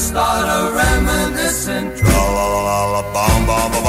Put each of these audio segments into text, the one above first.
just start a reminiscing. Tra la la la la, bomb, bomb,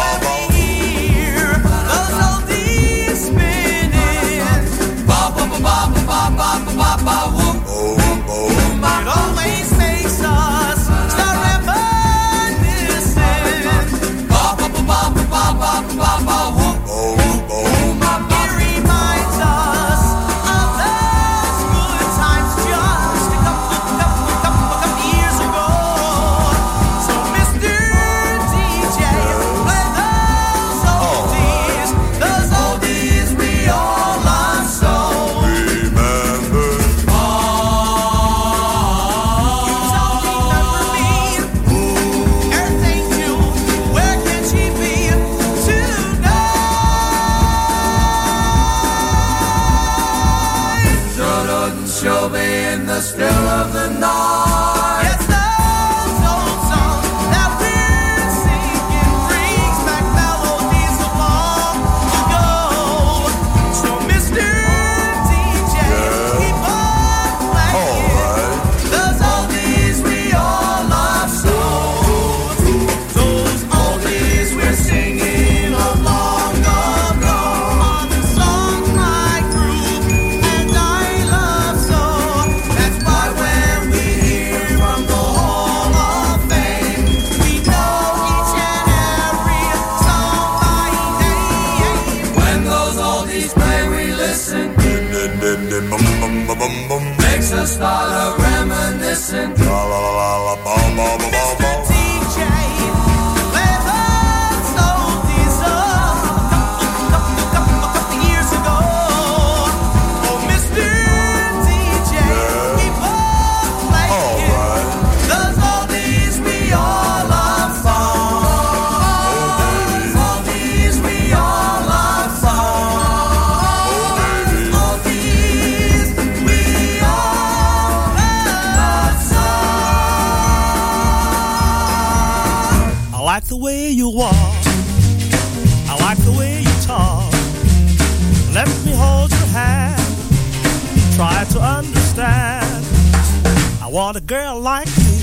girl like you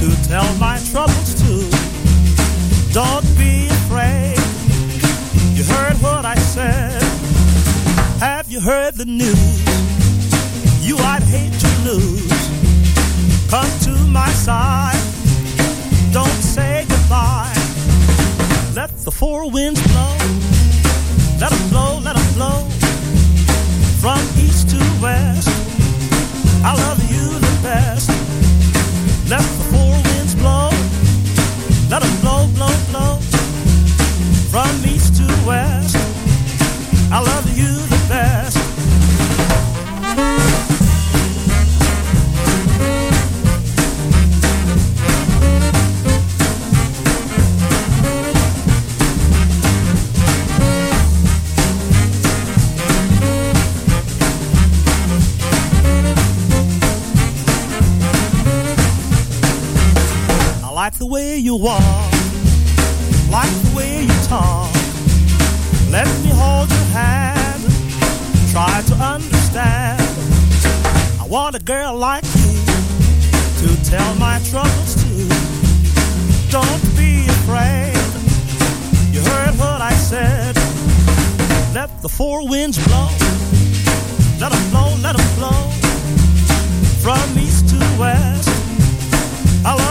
to tell my troubles to. Don't be afraid. You heard what I said. Have you heard the news? You I'd hate to lose. Come to my side. Don't say goodbye. Let the four winds blow. Let 'em blow, let 'em blow. From east to west. I love past. You walk, like the way you talk. Let me hold your hand, try to understand. I want a girl like you to tell my troubles to. Don't be afraid. You heard what I said. Let the four winds blow. Let 'em blow, let 'em blow. From east to west. I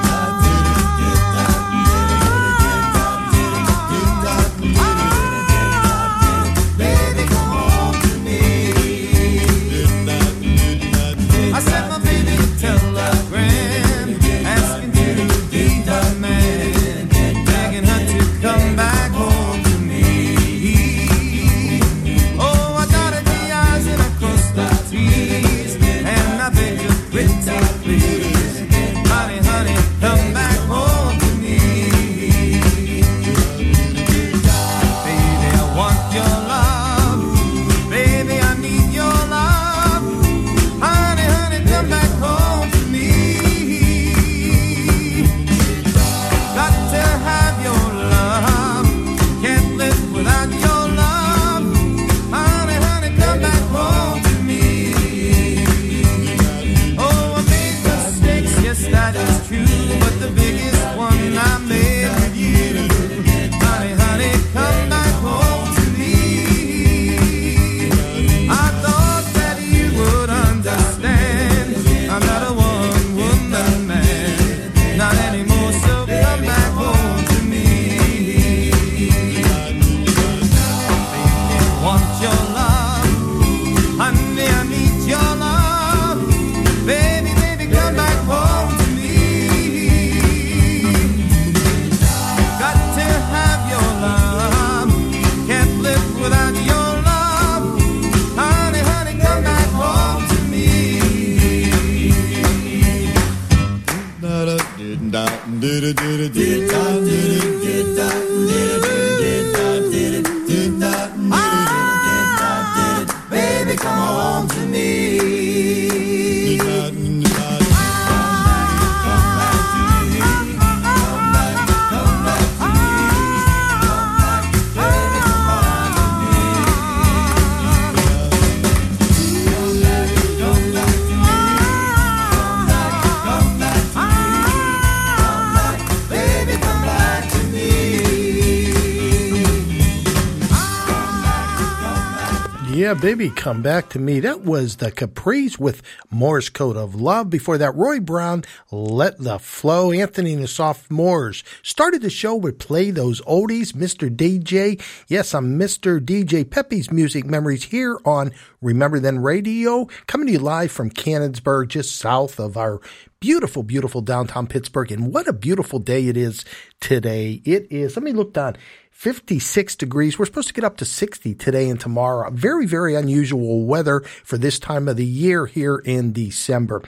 Yeah, baby, come back to me. That was the Capris with Morse Code of Love. Before that, Roy Brown, Let the Flow. Anthony and the Sophomores started the show with Play Those Oldies, Mr. DJ. Yes, I'm Mr. DJ Peppy's Music Memories here on Remember Then Radio, coming to you live from Canonsburg, just south of our beautiful, beautiful downtown Pittsburgh. And what a beautiful day it is today. It is, let me look down. 56 degrees. We're supposed to get up to 60 today and tomorrow. Very, very unusual weather for this time of the year here in December.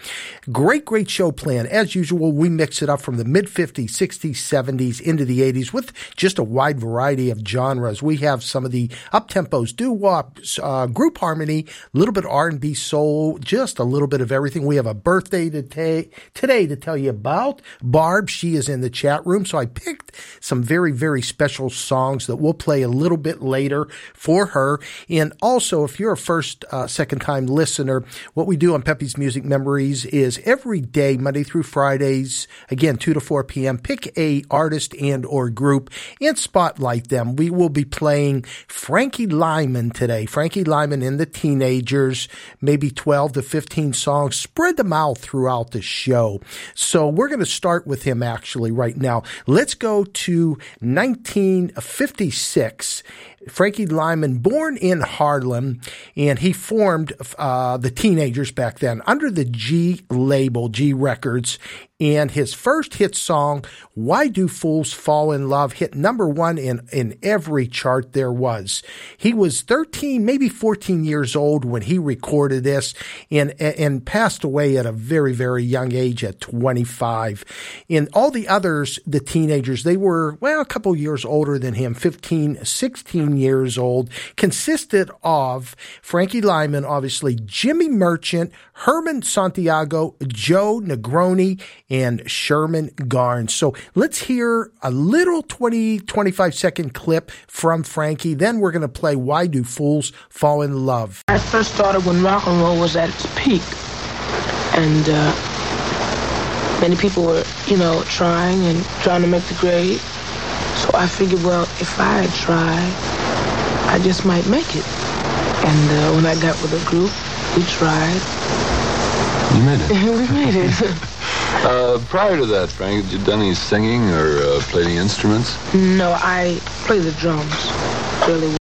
Great, great show plan. As usual, we mix it up from the mid 50s, 60s, 70s into the 80s with just a wide variety of genres. We have some of the up tempos, doo wop, uh, group harmony, a little bit R&B soul, just a little bit of everything. We have a birthday today, today to tell you about. Barb, she is in the chat room. So I picked some very, very special songs that we'll play a little bit later for her. And also, if you're a first, uh, second time listener, what we do on Peppy's Music Memories is every day, Monday through Fridays, again, 2 to 4 p.m., pick a artist and or group and spotlight them. We will be playing Frankie Lymon today. Frankie Lymon and the Teenagers, maybe 12 to 15 songs. Spread them out throughout the show. So we're going to start with him actually right now. Let's go to 1956. Frankie Lymon, born in Harlem, and he formed uh, the Teenagers back then under the Gee label, Gee Records. And his first hit song, Why Do Fools Fall in Love, hit number one in, in every chart there was. He was 13, maybe 14 years old when he recorded this and, and passed away at a very, very young age at 25. And all the others, the teenagers, they were, well, a couple years older than him, 15, 16 years old, consisted of Frankie Lymon, obviously, Jimmy Merchant, Herman Santiago, Joe Negroni, and Sherman Garnes. So let's hear a little 20, 25 second clip from Frankie. Then we're going to play Why Do Fools Fall in Love? I first started when rock and roll was at its peak. And uh, many people were, you know, trying and trying to make the grade. So I figured, well, if I try, I just might make it. And uh, when I got with the group, we tried. You made it. we made it. uh, prior to that, Frank, had you done any singing or uh, played any instruments? No, I play the drums. Really.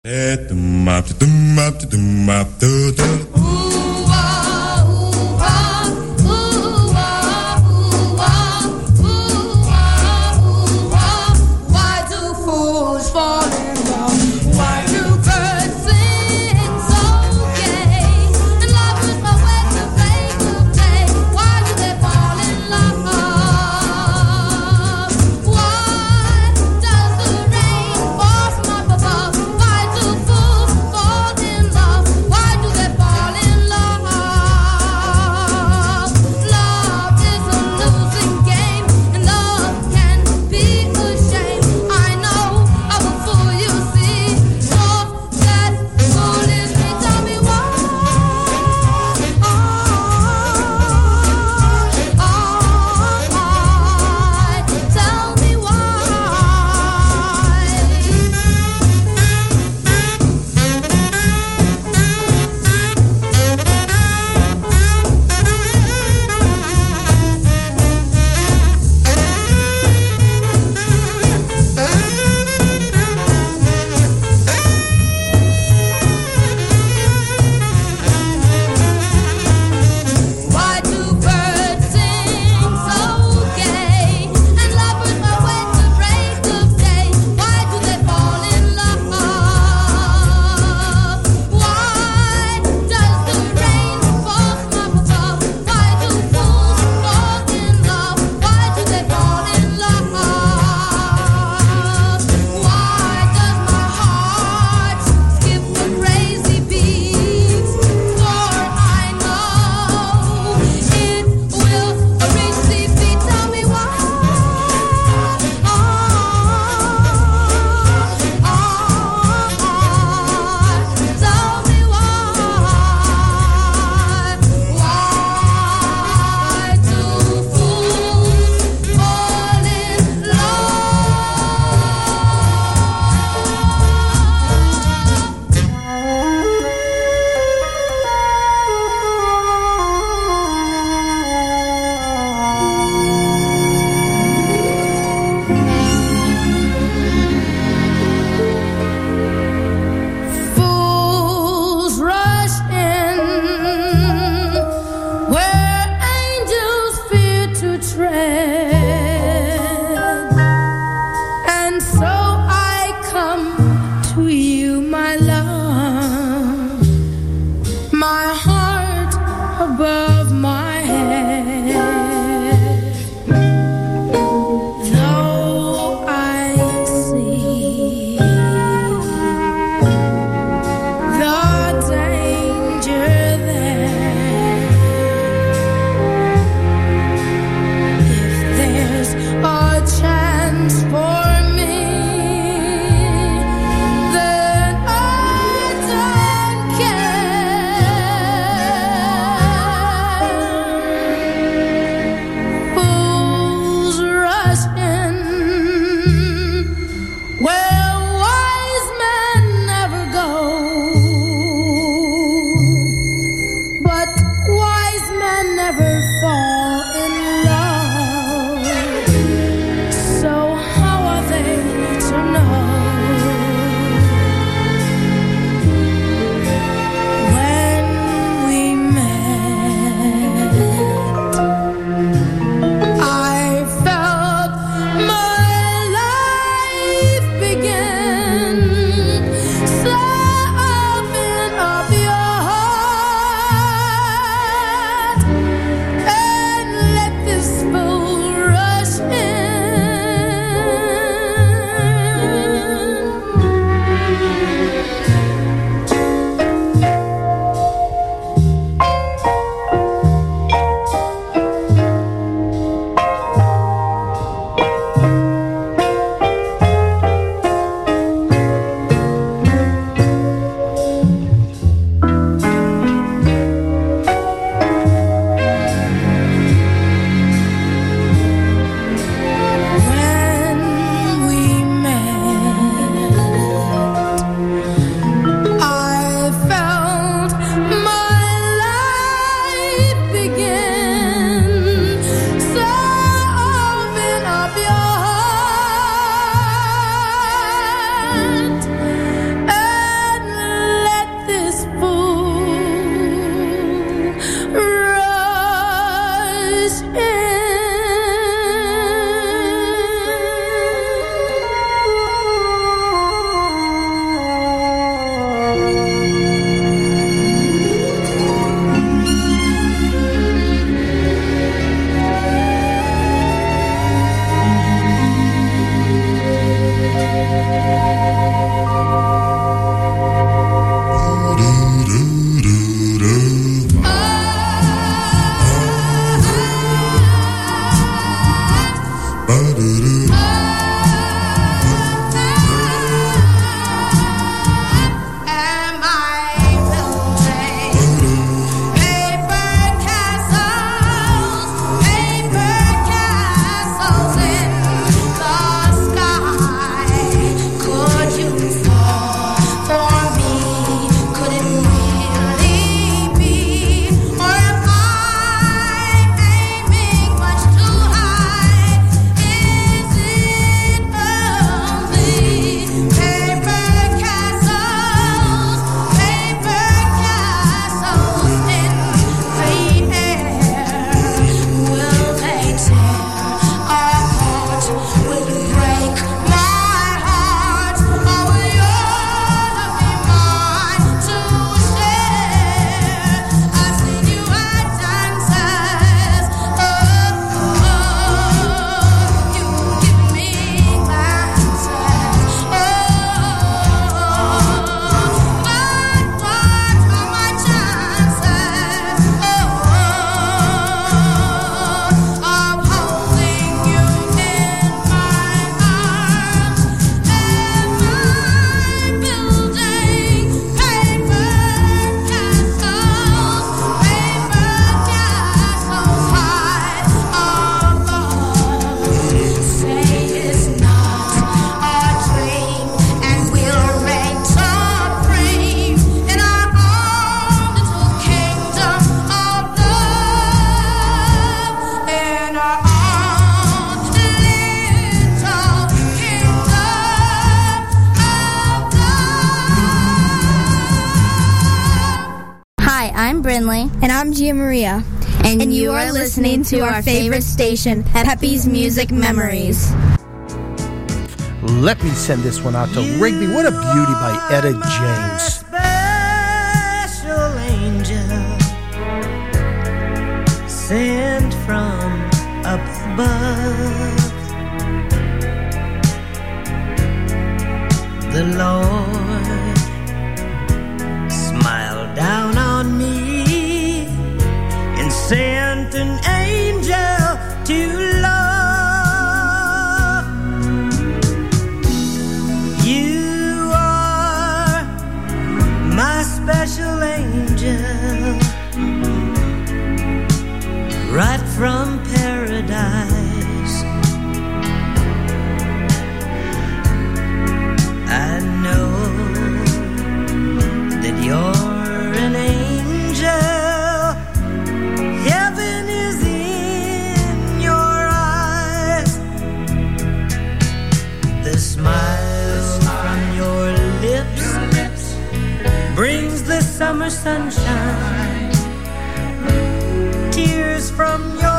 Maria. And, you are listening to our favorite station, Peppy's Music Memories. Let me send this one out to Rigby. What a beauty by Etta James. special angel sent from up above. The Lord summer sunshine. Tears from your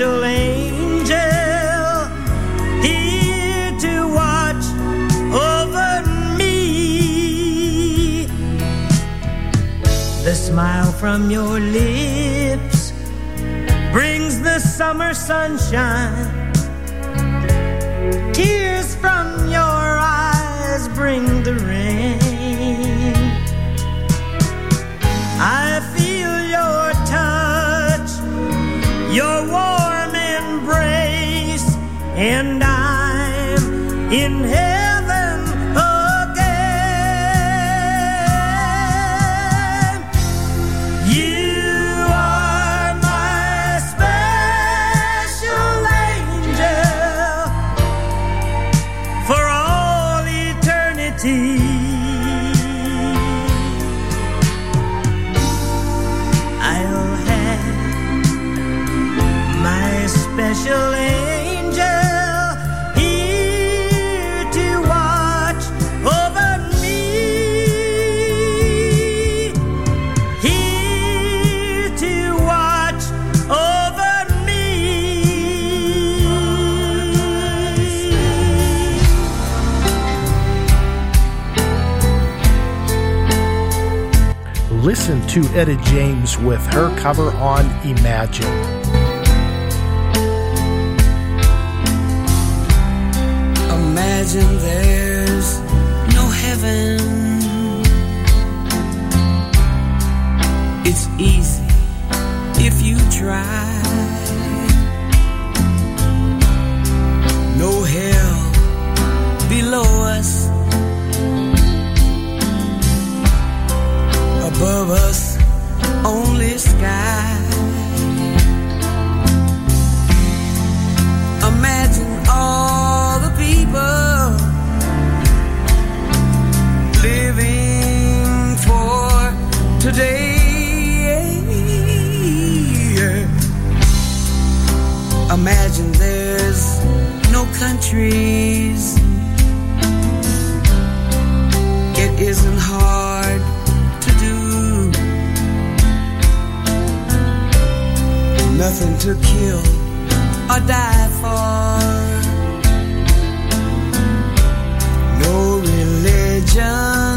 special angel here to watch over me. The smile from your lips brings the summer sunshine. To Etta James with her cover on Imagine. Imagine there's no heaven. It's easy if you try. No hell below us. Imagine all the people living for today. Imagine there's no countries. It isn't hard to do. Nothing to kill or die for. 家。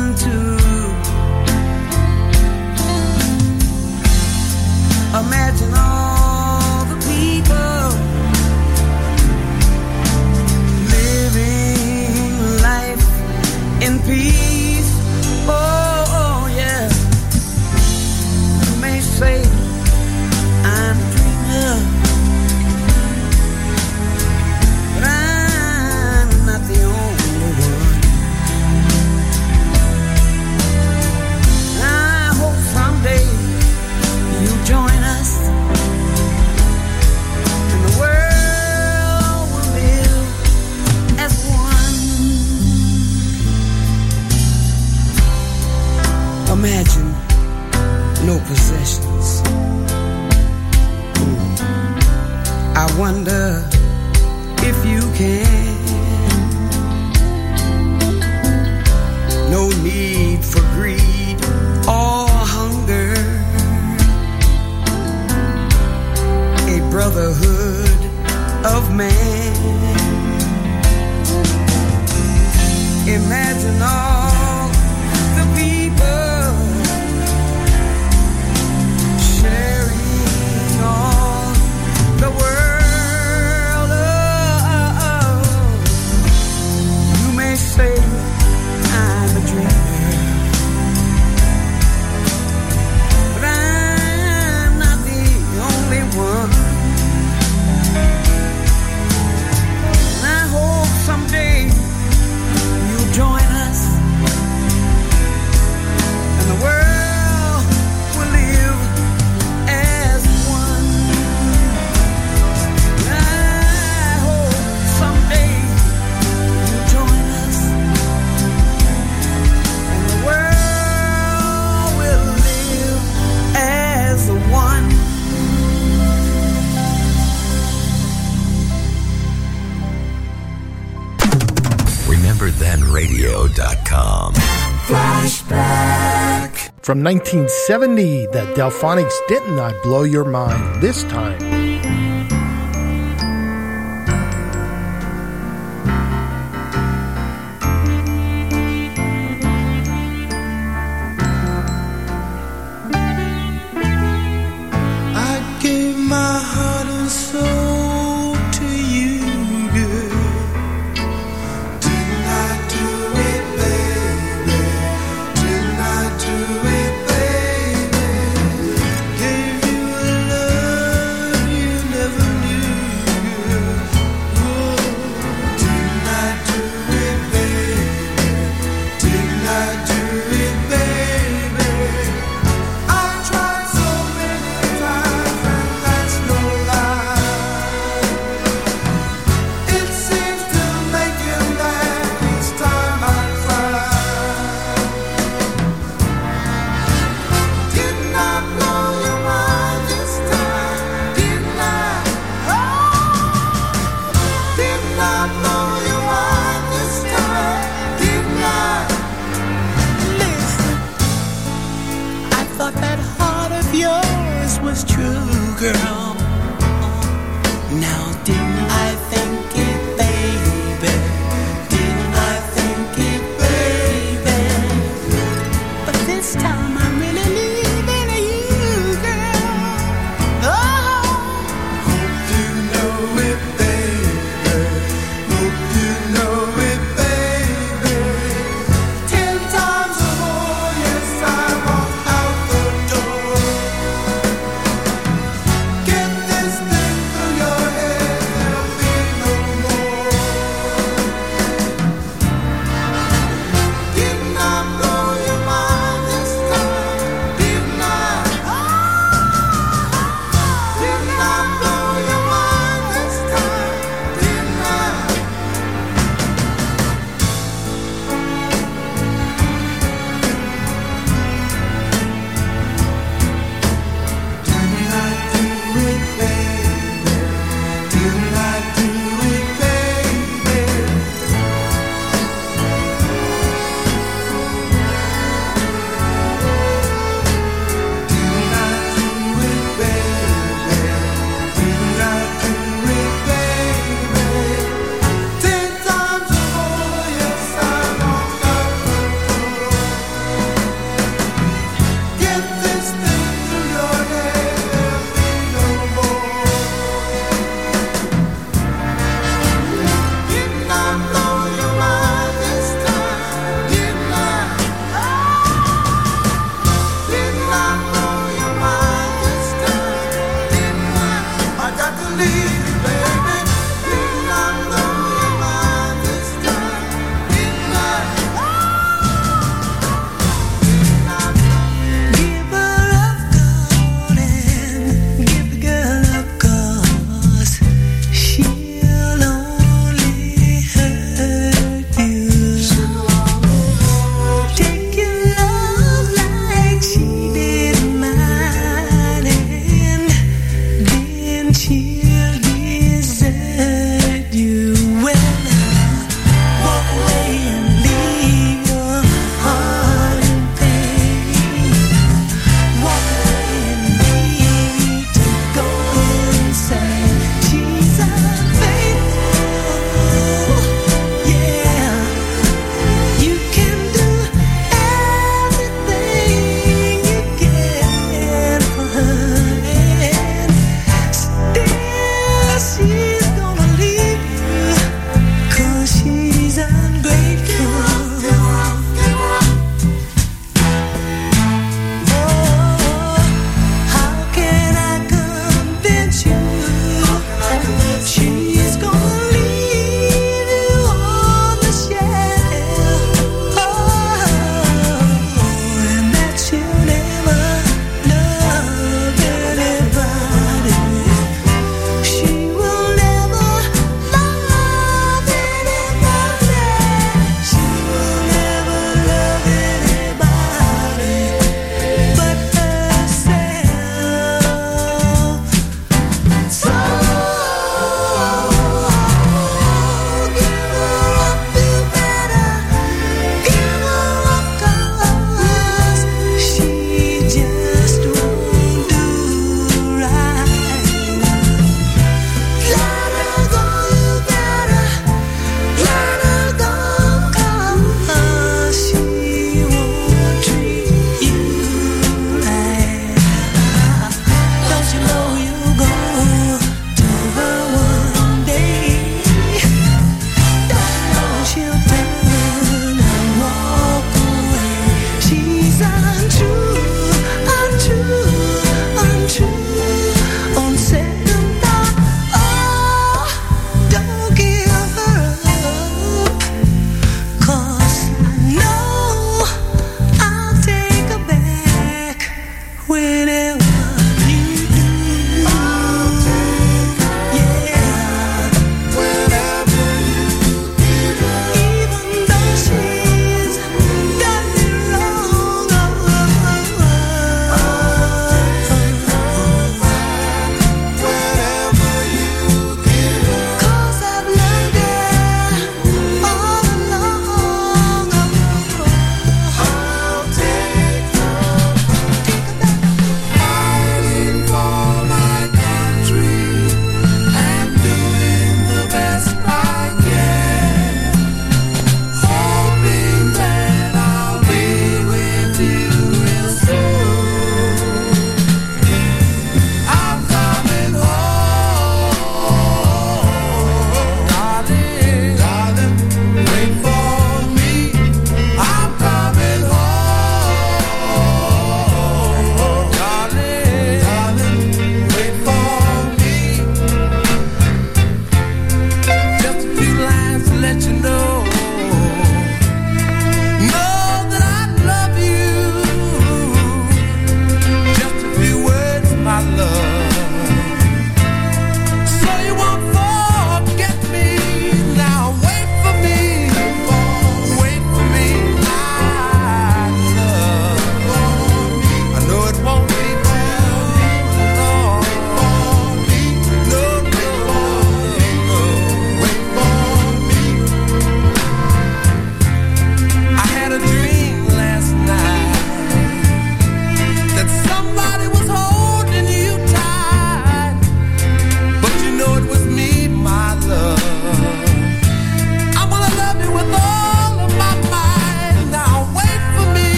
From 1970, the Delfonics Didn't I Blow Your Mind This Time?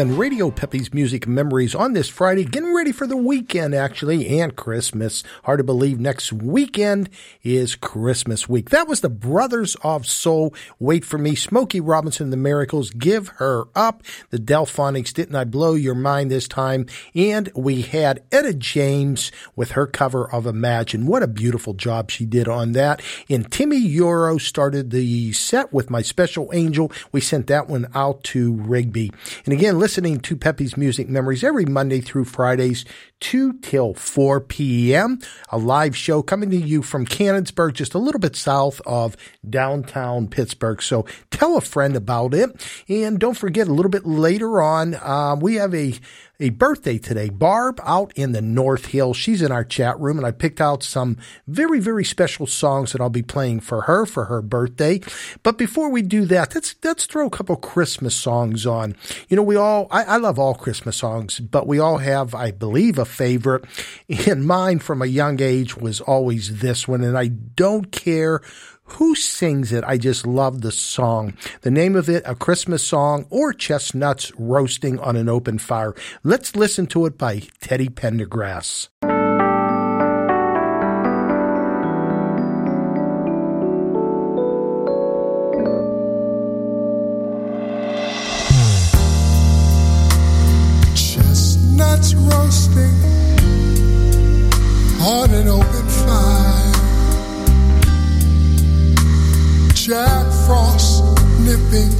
Then, Radio Peppy's Music Memories on this Friday, getting ready for the weekend actually, and Christmas. Hard to believe next weekend is Christmas week. That was the Brothers of Soul. Wait for me, Smokey Robinson, The Miracles, Give Her Up. The Delfonics, Didn't I Blow Your Mind this time? And we had Etta James with her cover of Imagine. What a beautiful job she did on that. And Timi Yuro started the set with My Special Angel. We sent that one out to Rigby. And again, listening to Peppy's Music Memories every Monday through Fridays, 2 till 4 p.m. A live show coming to you from Canonsburg, just a little bit south of downtown Pittsburgh. So tell a friend about it. And don't forget, a little bit later on, um, we have a a birthday today. Barb out in the North Hill. She's in our chat room and I picked out some very, very special songs that I'll be playing for her for her birthday. But before we do that, let's, let's throw a couple Christmas songs on. You know, we all, I, I love all Christmas songs, but we all have, I believe, a favorite. And mine from a young age was always this one. And I don't care who sings it? I just love the song. The name of it, A Christmas Song or Chestnuts Roasting on an Open Fire. Let's listen to it by Teddy Pendergrass. Chestnuts roasting on an open fire. Jack Frost nipping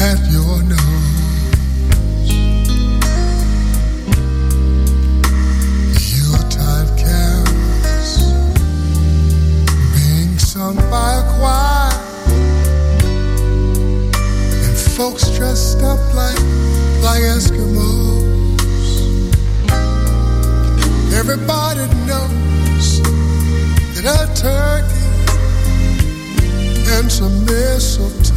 at your nose. Yuletide carols being sung by a choir. And folks dressed up like, like Eskimos. Everybody knows that a turkey and some mistletoe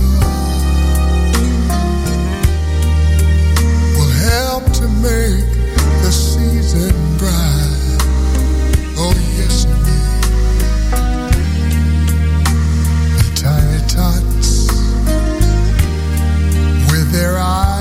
will help to make the season bright. Oh, yes. The tiny tots with their eyes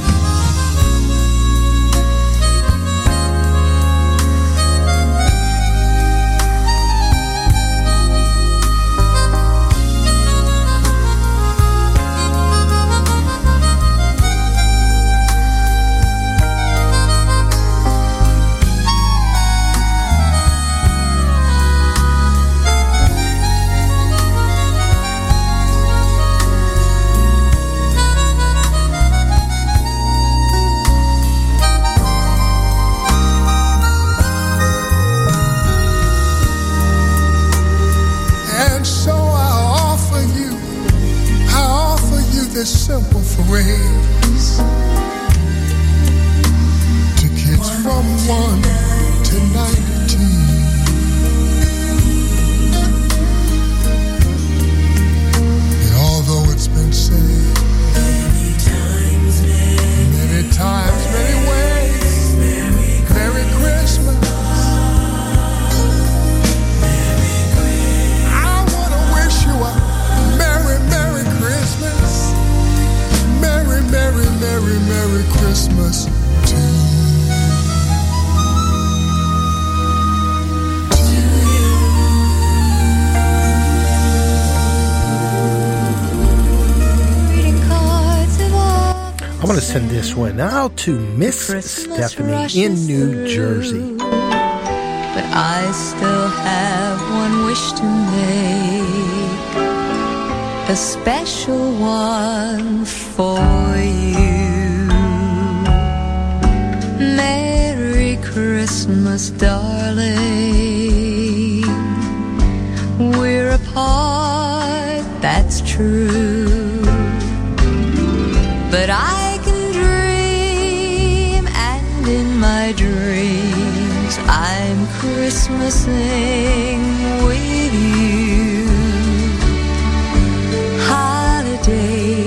Went one out to Miss Christmas Stephanie in New through, Jersey. But I still have one wish to make, a special one for you. Merry Christmas, darling. We're apart, that's true. sing with you. Holidays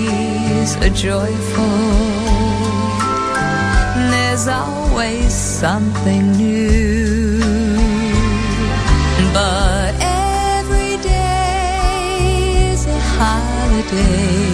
are joyful. There's always something new. But every day is a holiday.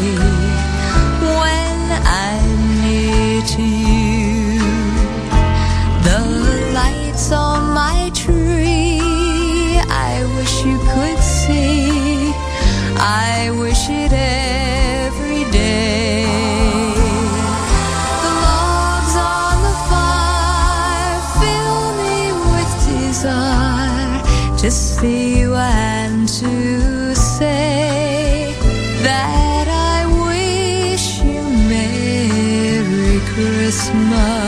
smile.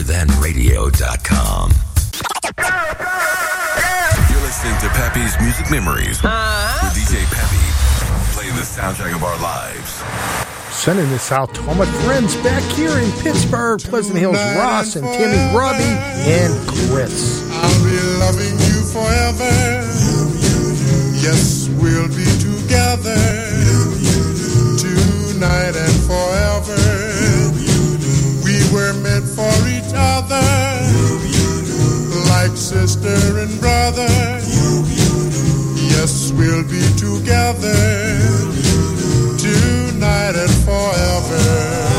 OtherThanRadio.com. You're listening to Peppy's Music Memories with uh-huh. DJ Peppy, playing the soundtrack of our lives sending this out to all my friends back here in Pittsburgh, Pleasant Hills, Ross and Timmy, Robbie, and Chris. I'll be loving you forever. Yes, we'll be together tonight and forever. each other like sister and brother. Yes, we'll be together tonight and forever.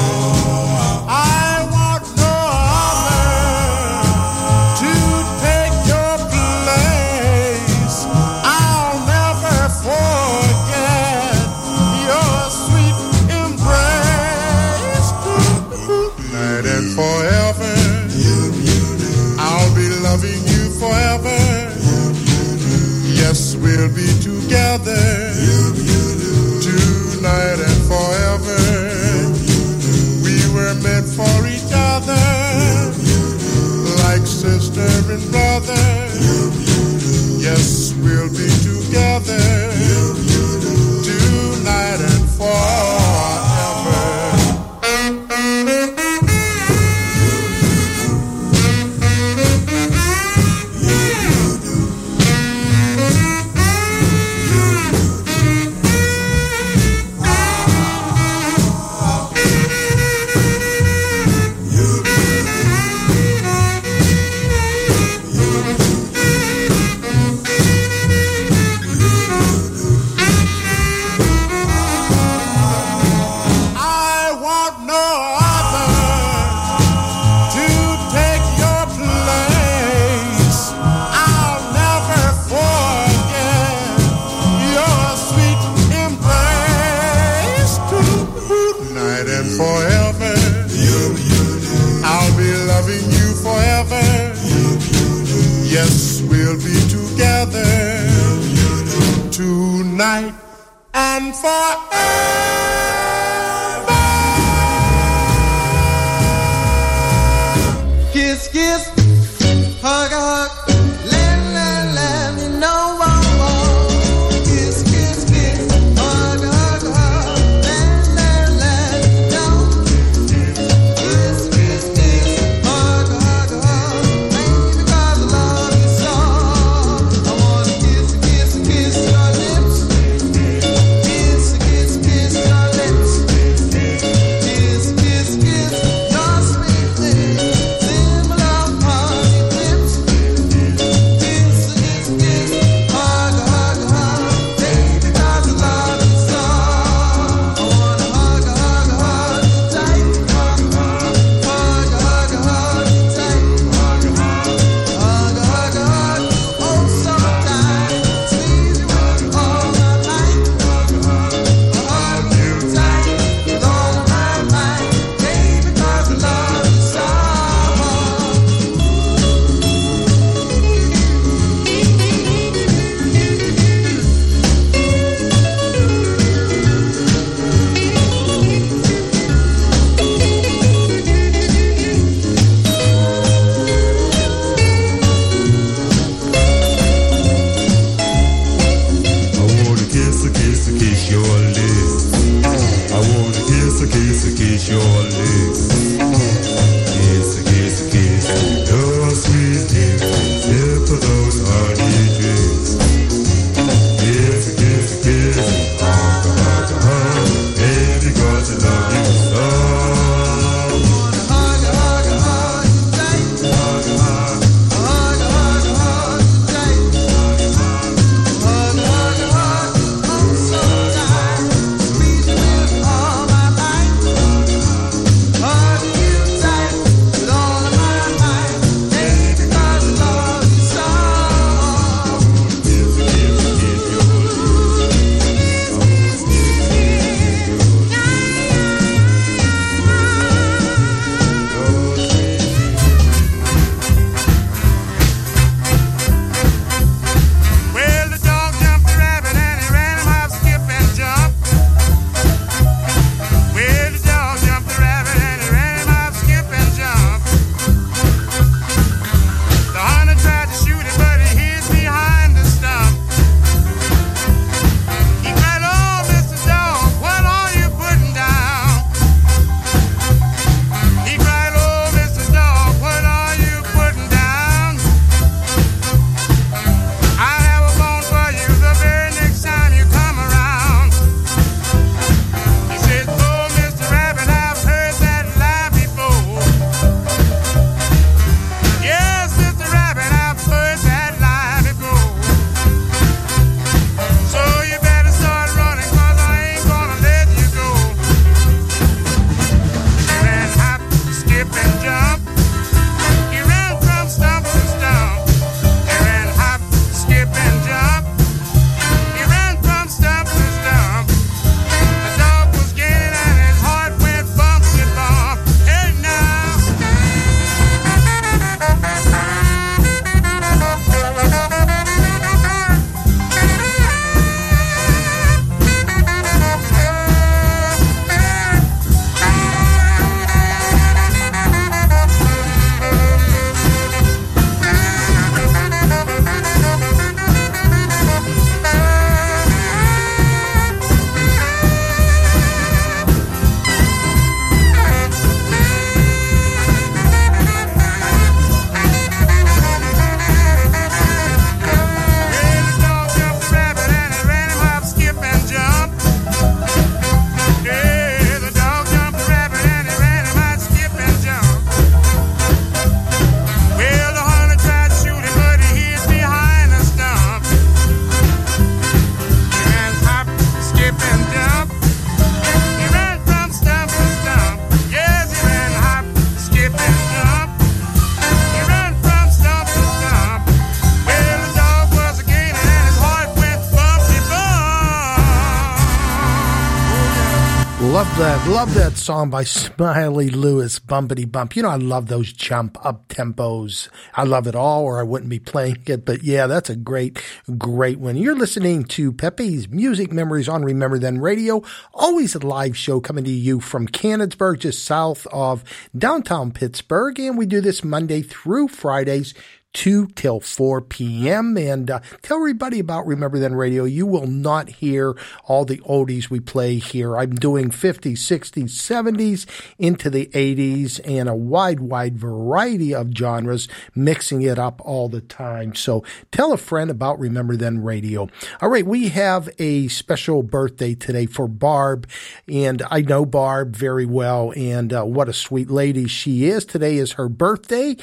Love that song by Smiley Lewis, Bumpity Bump. You know, I love those jump up tempos. I love it all, or I wouldn't be playing it. But yeah, that's a great, great one. You're listening to Peppy's Music Memories on Remember Then Radio. Always a live show coming to you from Canonsburg, just south of downtown Pittsburgh. And we do this Monday through Fridays. 2 till 4 p.m. And uh, tell everybody about Remember Then Radio. You will not hear all the oldies we play here. I'm doing 50s, 60s, 70s into the 80s and a wide, wide variety of genres, mixing it up all the time. So tell a friend about Remember Then Radio. All right, we have a special birthday today for Barb, and I know Barb very well, and uh, what a sweet lady she is. Today is her birthday,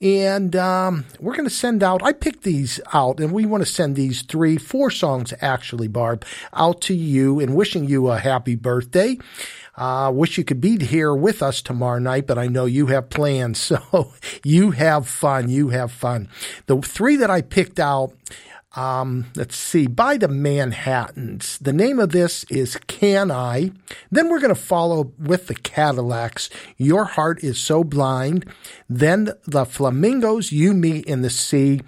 and um, we're going to send out, I picked these out, and we want to send these three, four songs actually, Barb, out to you and wishing you a happy birthday. Uh, wish you could be here with us tomorrow night, but I know you have plans. So you have fun. You have fun. The three that I picked out, um, let's see, by the Manhattans. The name of this is Can I? Then we're going to follow with the Cadillacs. Your Heart is So Blind. Then the Flamingos, You, Me, in the Sea.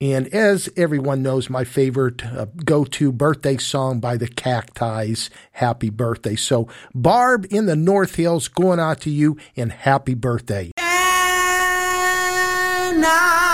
And as everyone knows, my favorite uh, go to birthday song by the Cacti's, Happy Birthday. So, Barb in the North Hills, going out to you and happy birthday. And I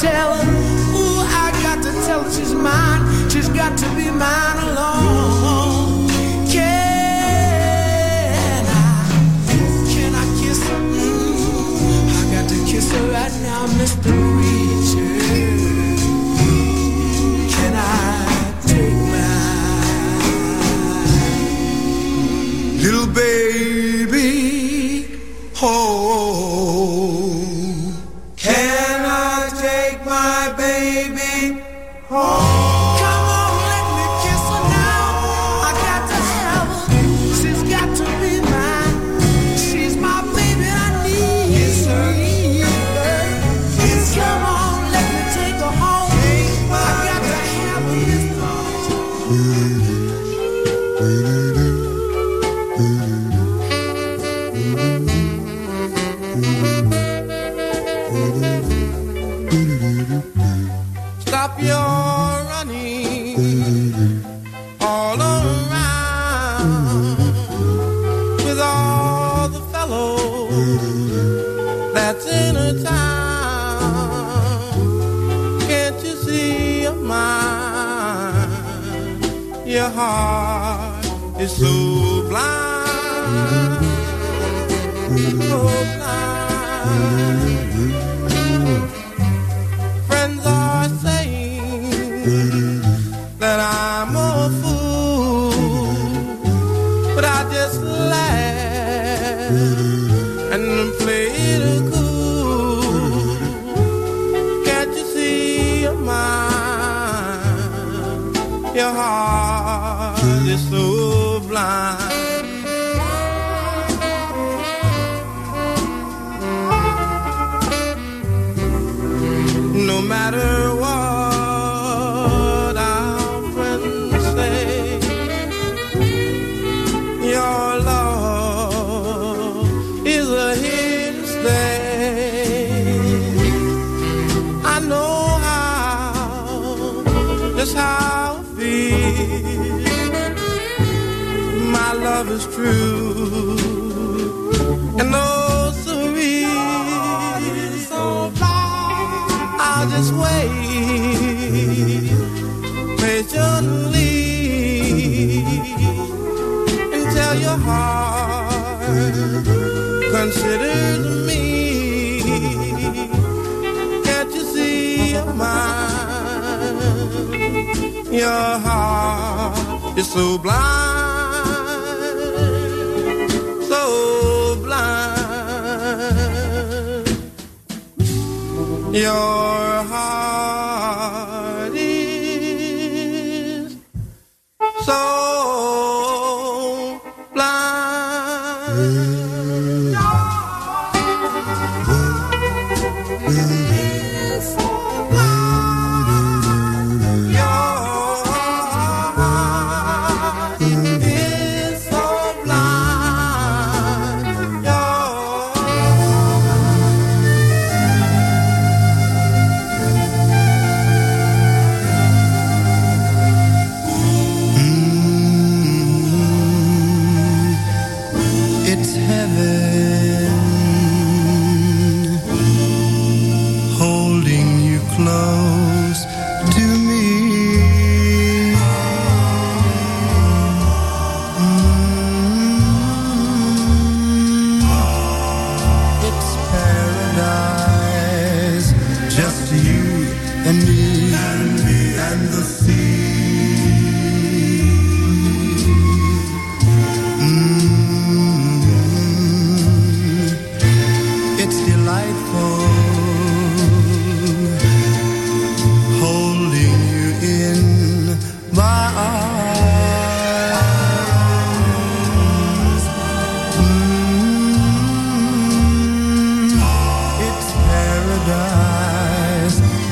tell her? Ooh, I got to tell her she's mine. She's got to be mine alone. Can I? Can I kiss her? Mm, I got to kiss her right now, Mr. Preacher. Can I take my little baby home? Home?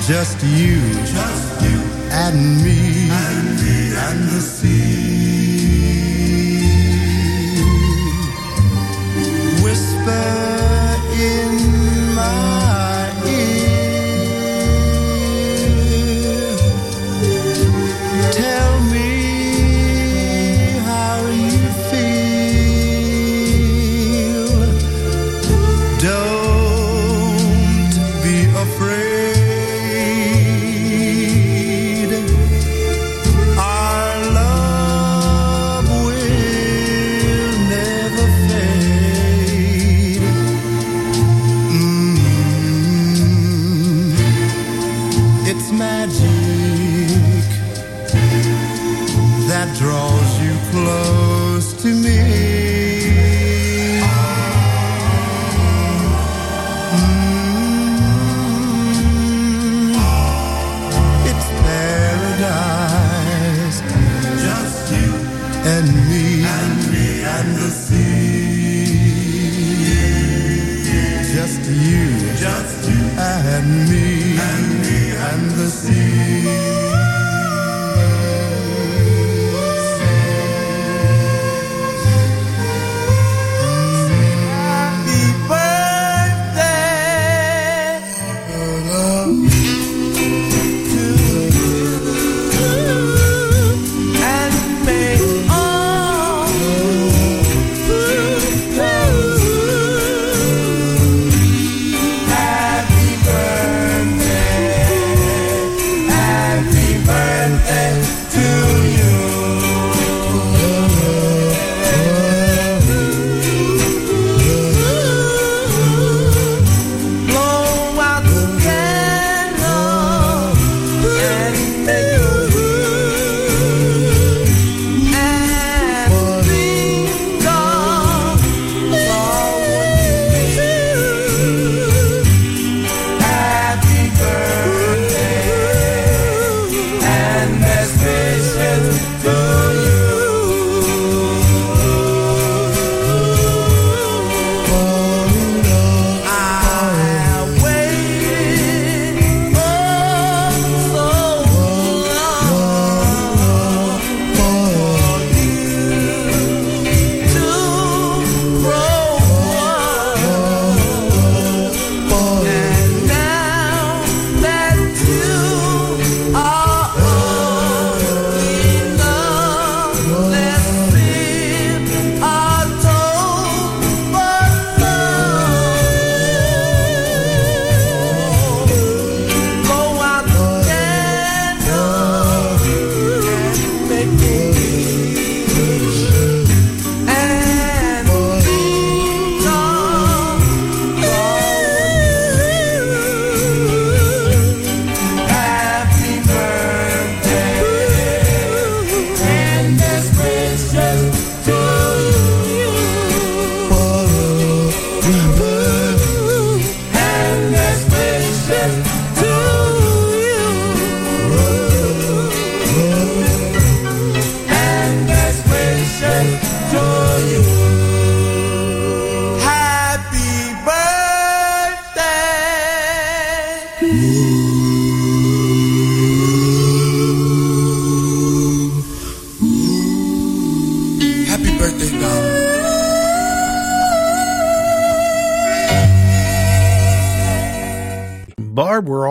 Just you, just you and me, and me and the sea. Whisper.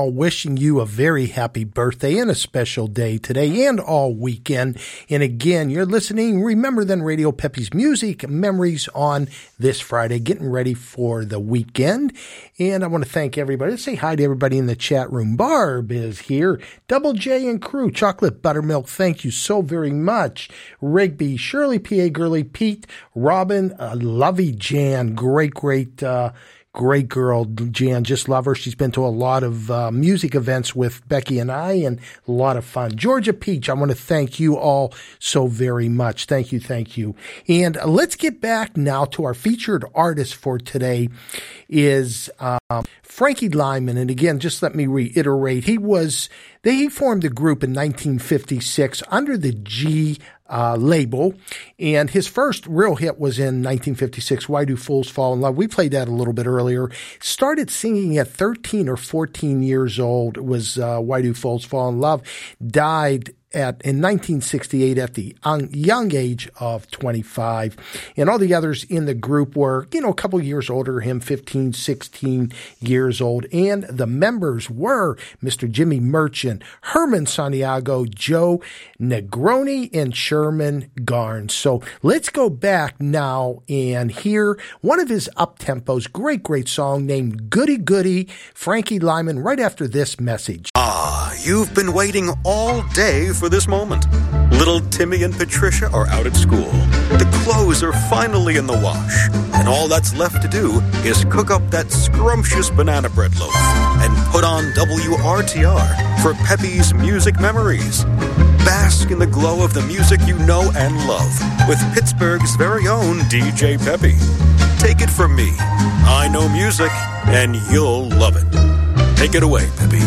All wishing you a very happy birthday and a special day today and all weekend. And again, you're listening, remember then Radio Peppy's Music Memories on this Friday, getting ready for the weekend. And I want to thank everybody. Let's say hi to everybody in the chat room. Barb is here. Double J and crew, chocolate buttermilk. Thank you so very much. Rigby, Shirley, P.A. Gurley, Pete, Robin, uh, Lovey Jan, great, great, uh, great girl, Jan. Just love her. She's been to a lot of uh, music events with Becky and I, and a lot of fun. Georgia Peach, I want to thank you all so very much. Thank you, thank you. And let's get back now to our featured artist for today is um, Frankie Lymon. And again, just let me reiterate, he was they he formed the group in 1956 under the Gee uh, label, and his first real hit was in 1956. Why Do Fools Fall in Love? We played that a little bit earlier. Started singing at 13 or 14 years old. Was uh, Why Do Fools Fall in Love? Died at in 1968 at the young, age of 25 and all the others in the group were you know a couple years older him 15 16 years old. And the members were Mr. Jimmy Merchant Herman Santiago Joe Negroni and Sherman Garnes. So let's go back now and hear one of his up tempos. Great great song named Goody Goody Frankie Lymon right after this message. Ah, you've been waiting all day for this moment. Little Timmy and Patricia are out at school. The clothes are finally in the wash. And all that's left to do is cook up that scrumptious banana bread loaf and put on WRTR for Peppy's Music Memories. Bask in the glow of the music you know and love with Pittsburgh's very own DJ Peppy. Take it from me. I know music, and you'll love it. Take it away, Peppy.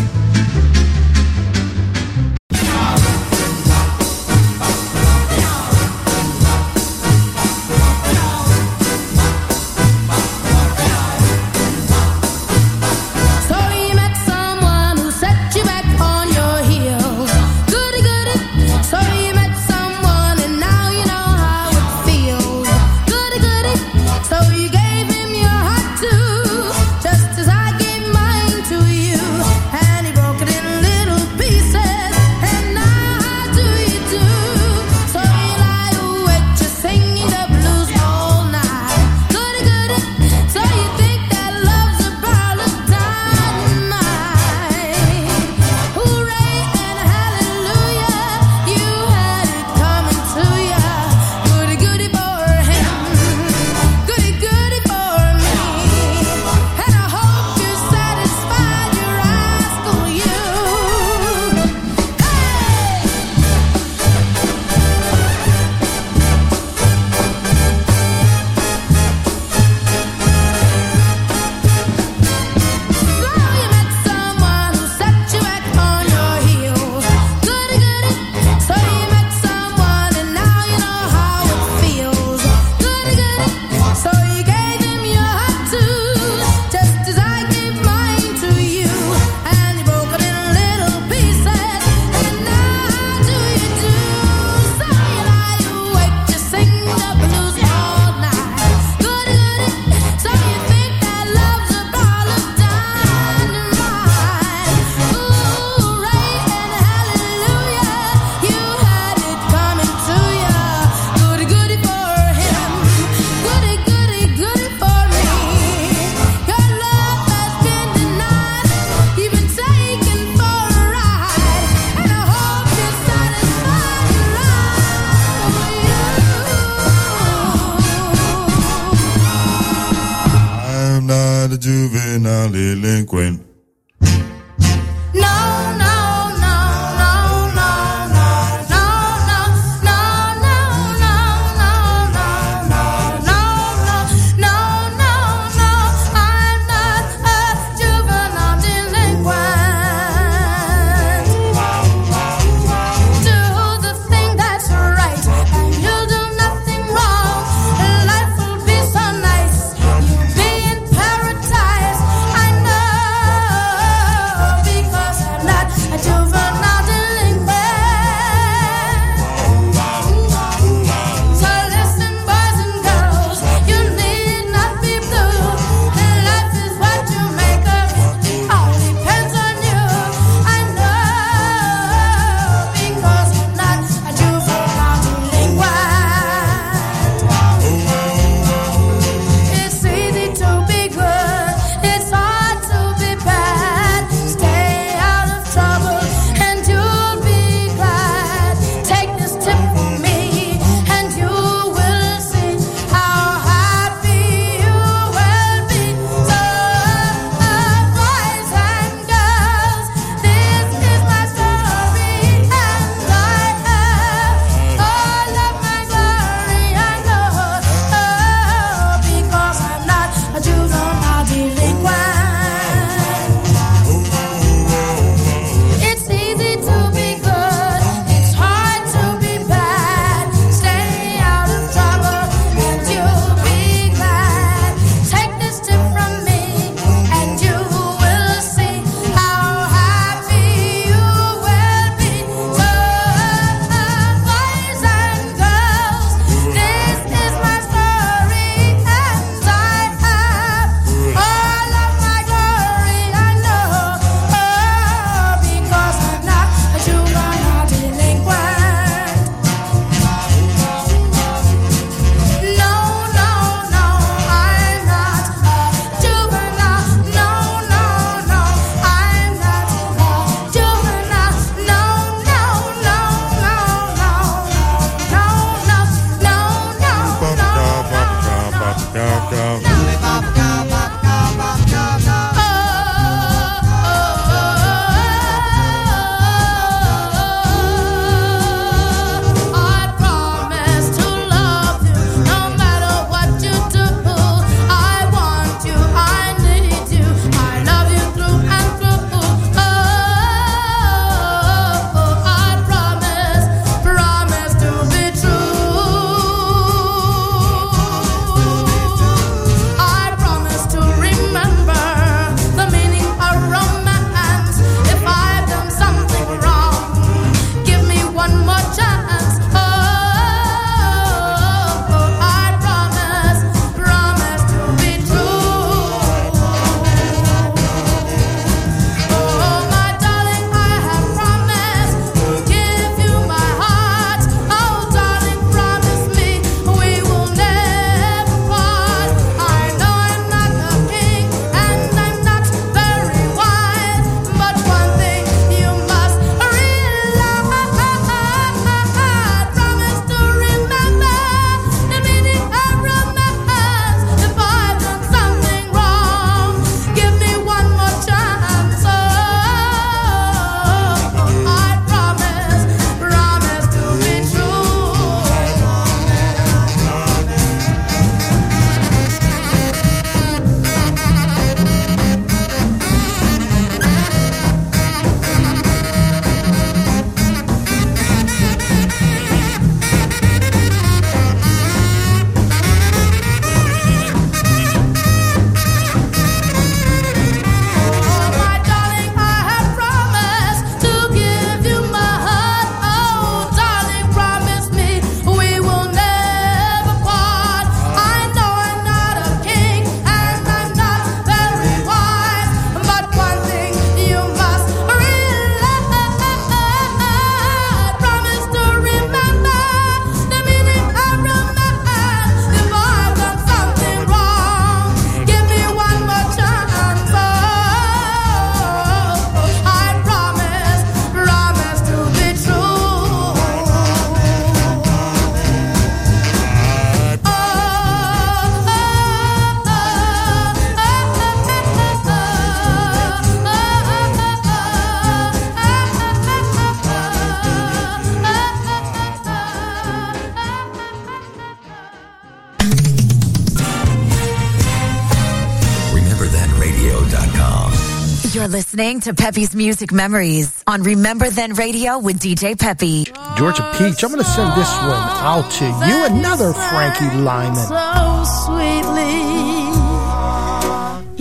listening to Peppy's Music Memories on Remember Then Radio with DJ Peppy. Georgia Peach, I'm going to send this one out to you, another Frankie Lymon. So sweetly,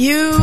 you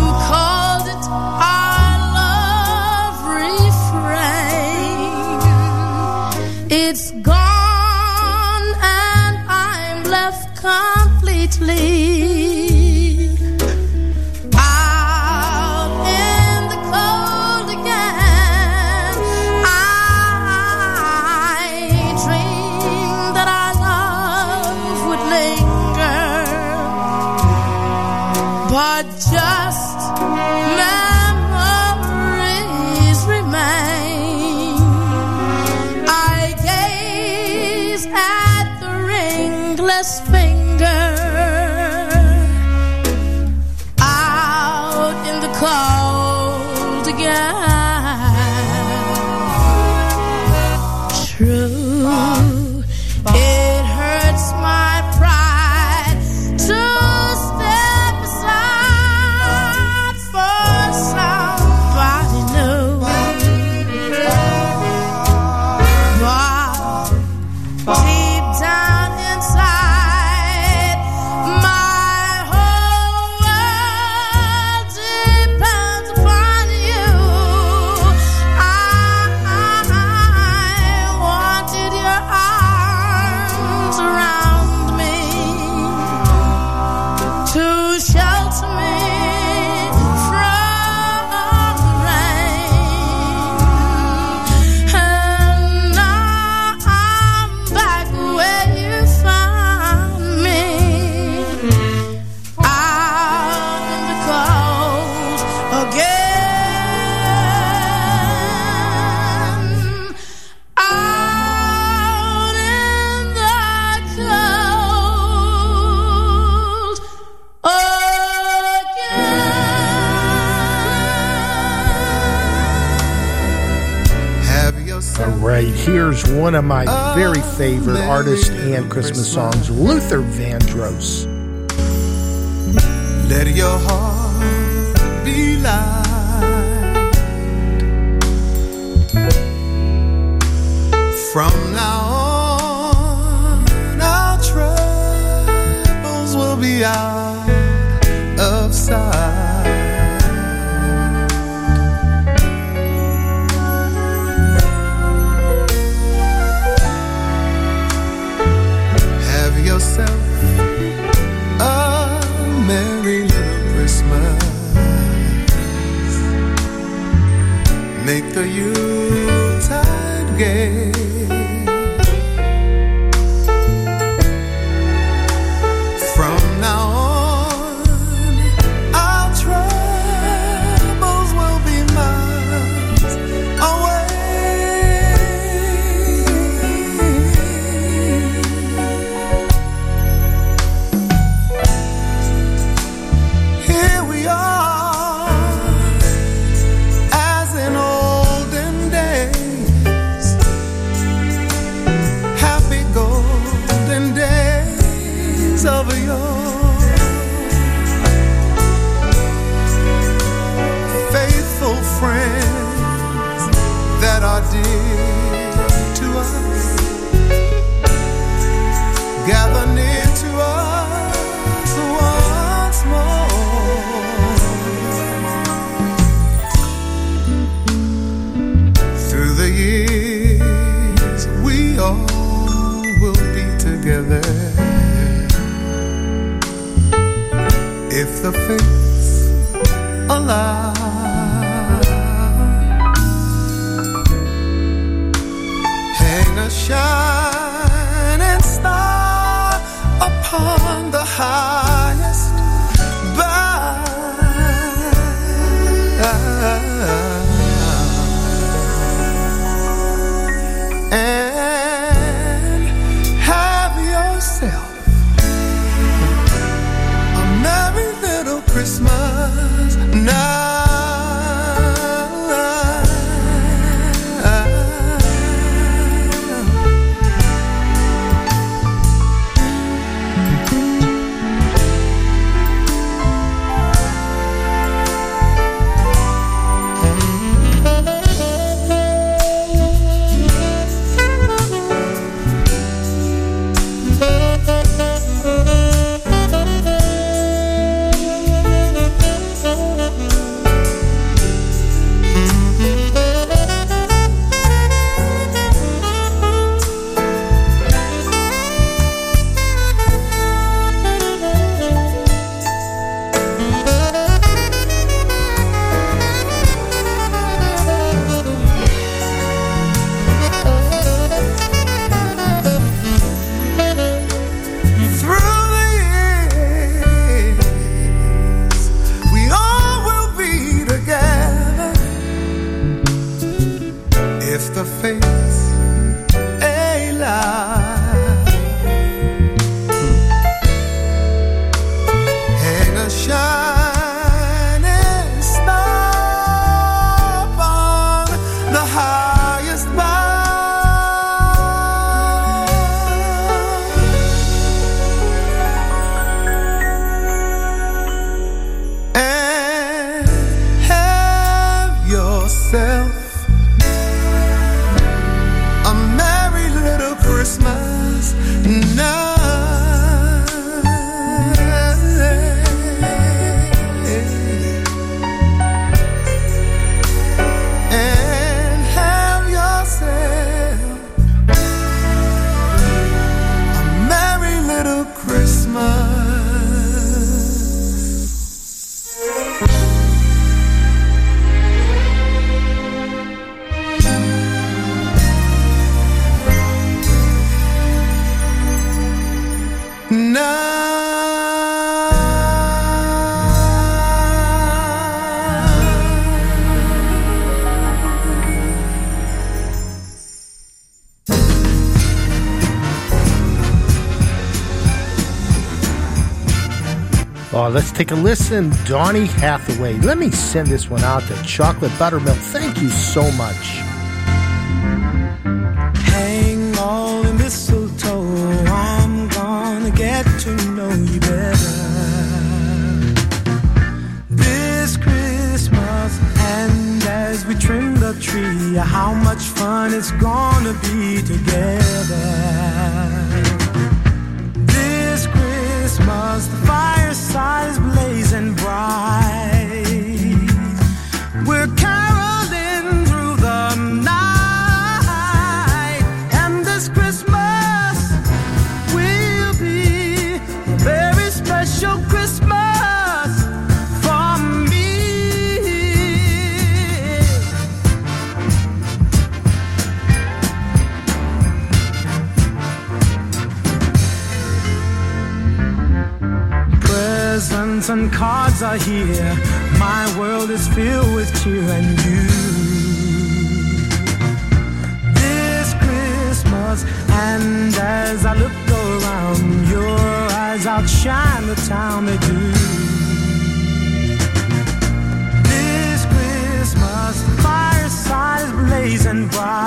one of my very favorite artists and Christmas songs, Luther Vandross. Let your heart be light. From now on, our troubles will be out. the Yuletide gay. the faith alive. Hang a shining star upon the high. Take a listen. Donny Hathaway. Let me send this one out to Chocolate Buttermilk. Thank you so much. Hang all the mistletoe. I'm gonna get to know you better. This Christmas, and as we trim the tree, how much fun it's gonna be together. This Christmas, cards are here. My world is filled with cheer and you. This Christmas, and as I look around, your eyes outshine the town they do. This Christmas, the fireside is blazing bright.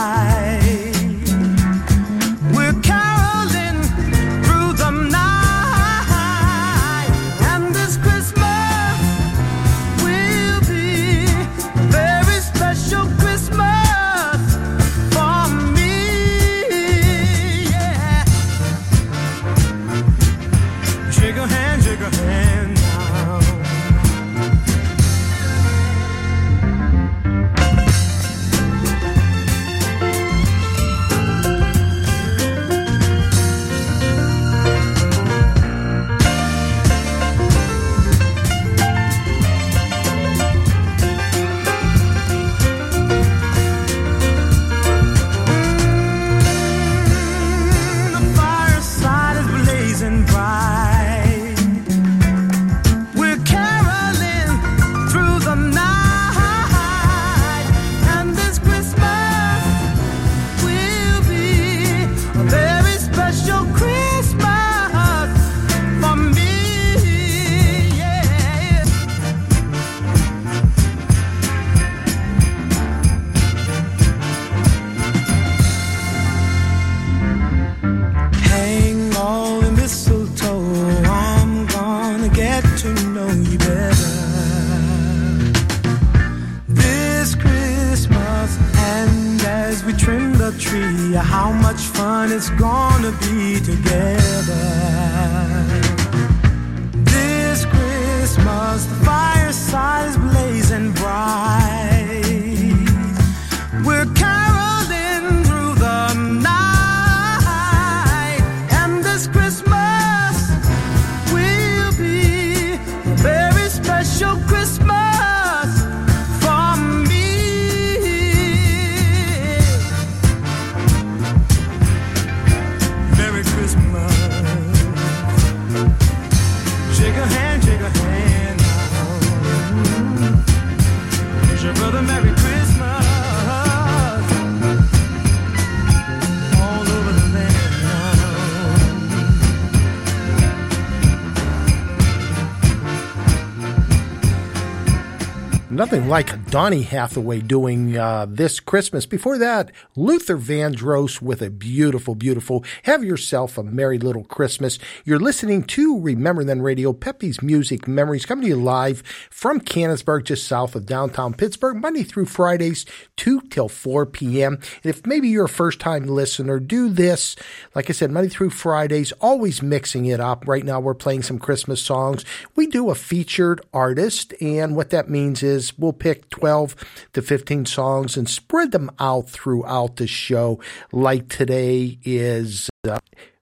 Nothing like Donny Hathaway doing uh, this Christmas. Before that, Luther Vandross with a beautiful, beautiful Have Yourself a Merry Little Christmas. You're listening to Remember Then Radio, Peppy's Music Memories, coming to you live from Canonsburg, just south of downtown Pittsburgh, Monday through Fridays, 2 till 4 p.m. And if maybe you're a first time listener, do this, like I said, Monday through Fridays, always mixing it up. Right now, we're playing some Christmas songs. We do a featured artist, and what that means is we'll pick 12 to 15 songs and spread them out throughout the show. Like today is uh,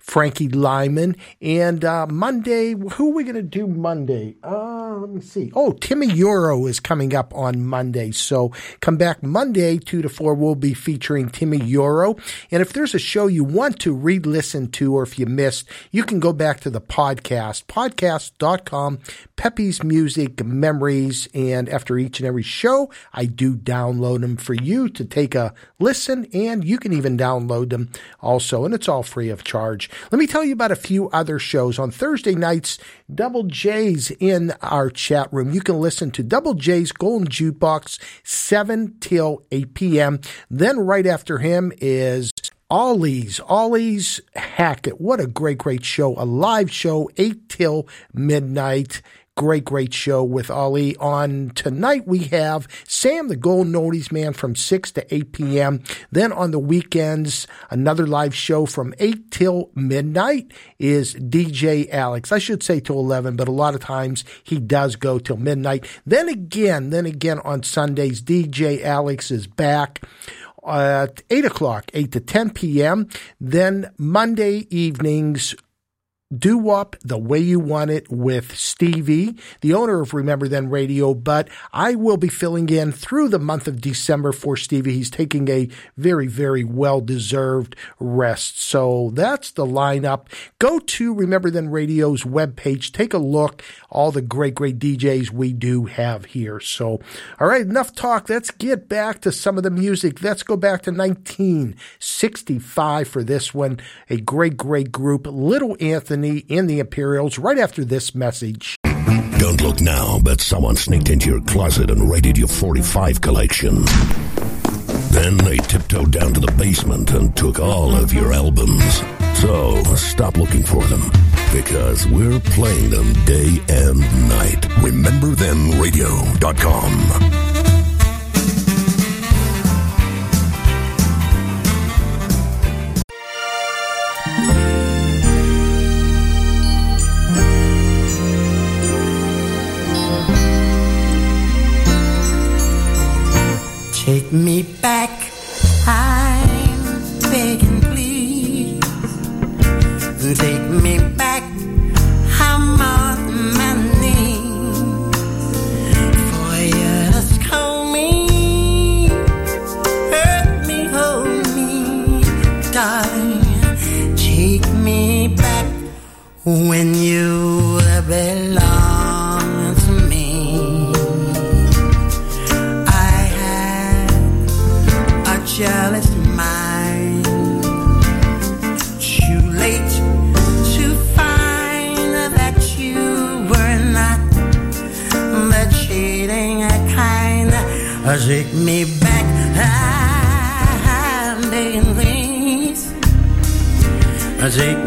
Frankie Lymon. And uh, Monday, who are we going to do Monday? Uh, let me see. Oh, Timi Yuro is coming up on Monday. So come back Monday, 2 to 4. We'll be featuring Timi Yuro. And if there's a show you want to re listen to or if you missed, you can go back to the podcast, podcast.com, Peppy's Music Memories. And after each and every show, I do download them for you to take a listen. And you can even download them also. And it's all free of charge. Let me tell you about a few other shows. On Thursday nights, Double J's in our chat room. You can listen to Double J's Golden Jukebox 7 till 8 p.m. Then right after him is Ollie's, Ollie's Hackett. What a great, great show. A live show, 8 till midnight. Great, great show with Ali. On tonight, we have Sam, the Golden Oldies Man, from 6 to 8 p.m. Then on the weekends, another live show from 8 till midnight is DJ Alex. I should say till 11, but a lot of times he does go till midnight. Then again, then again on Sundays, DJ Alex is back at 8 o'clock, 8 to 10 p.m. Then Monday evenings, do Wop the way you want it with Stevie, the owner of Remember Then Radio. But I will be filling in through the month of December for Stevie. He's taking a very, very well deserved rest. So that's the lineup. Go to Remember Then Radio's webpage, take a look, all the great, great DJs we do have here. So, all right, enough talk. Let's get back to some of the music. Let's go back to 1965 for this one. A great, great group, Little Anthony in the Imperials, right after this message. Don't look now, but someone sneaked into your closet and raided your 45 collection. Then they tiptoed down to the basement and took all of your albums. So stop looking for them because we're playing them day and night. RememberThenRadio.com. Take me back, I'm begging please. Take me back, I'm on my knees. For you to scold me, hurt me, hold me, darling. Take me back when you belong Take me back, please. Take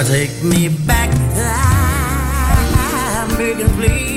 Uh, take me back, I'm begging, please.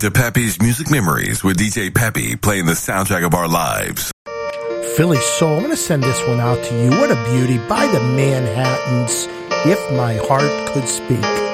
to Peppy's Music Memories with DJ Peppy playing the soundtrack of our lives. Philly Soul, I'm going to send this one out to you. What a beauty by the Manhattans, If My Heart Could Speak.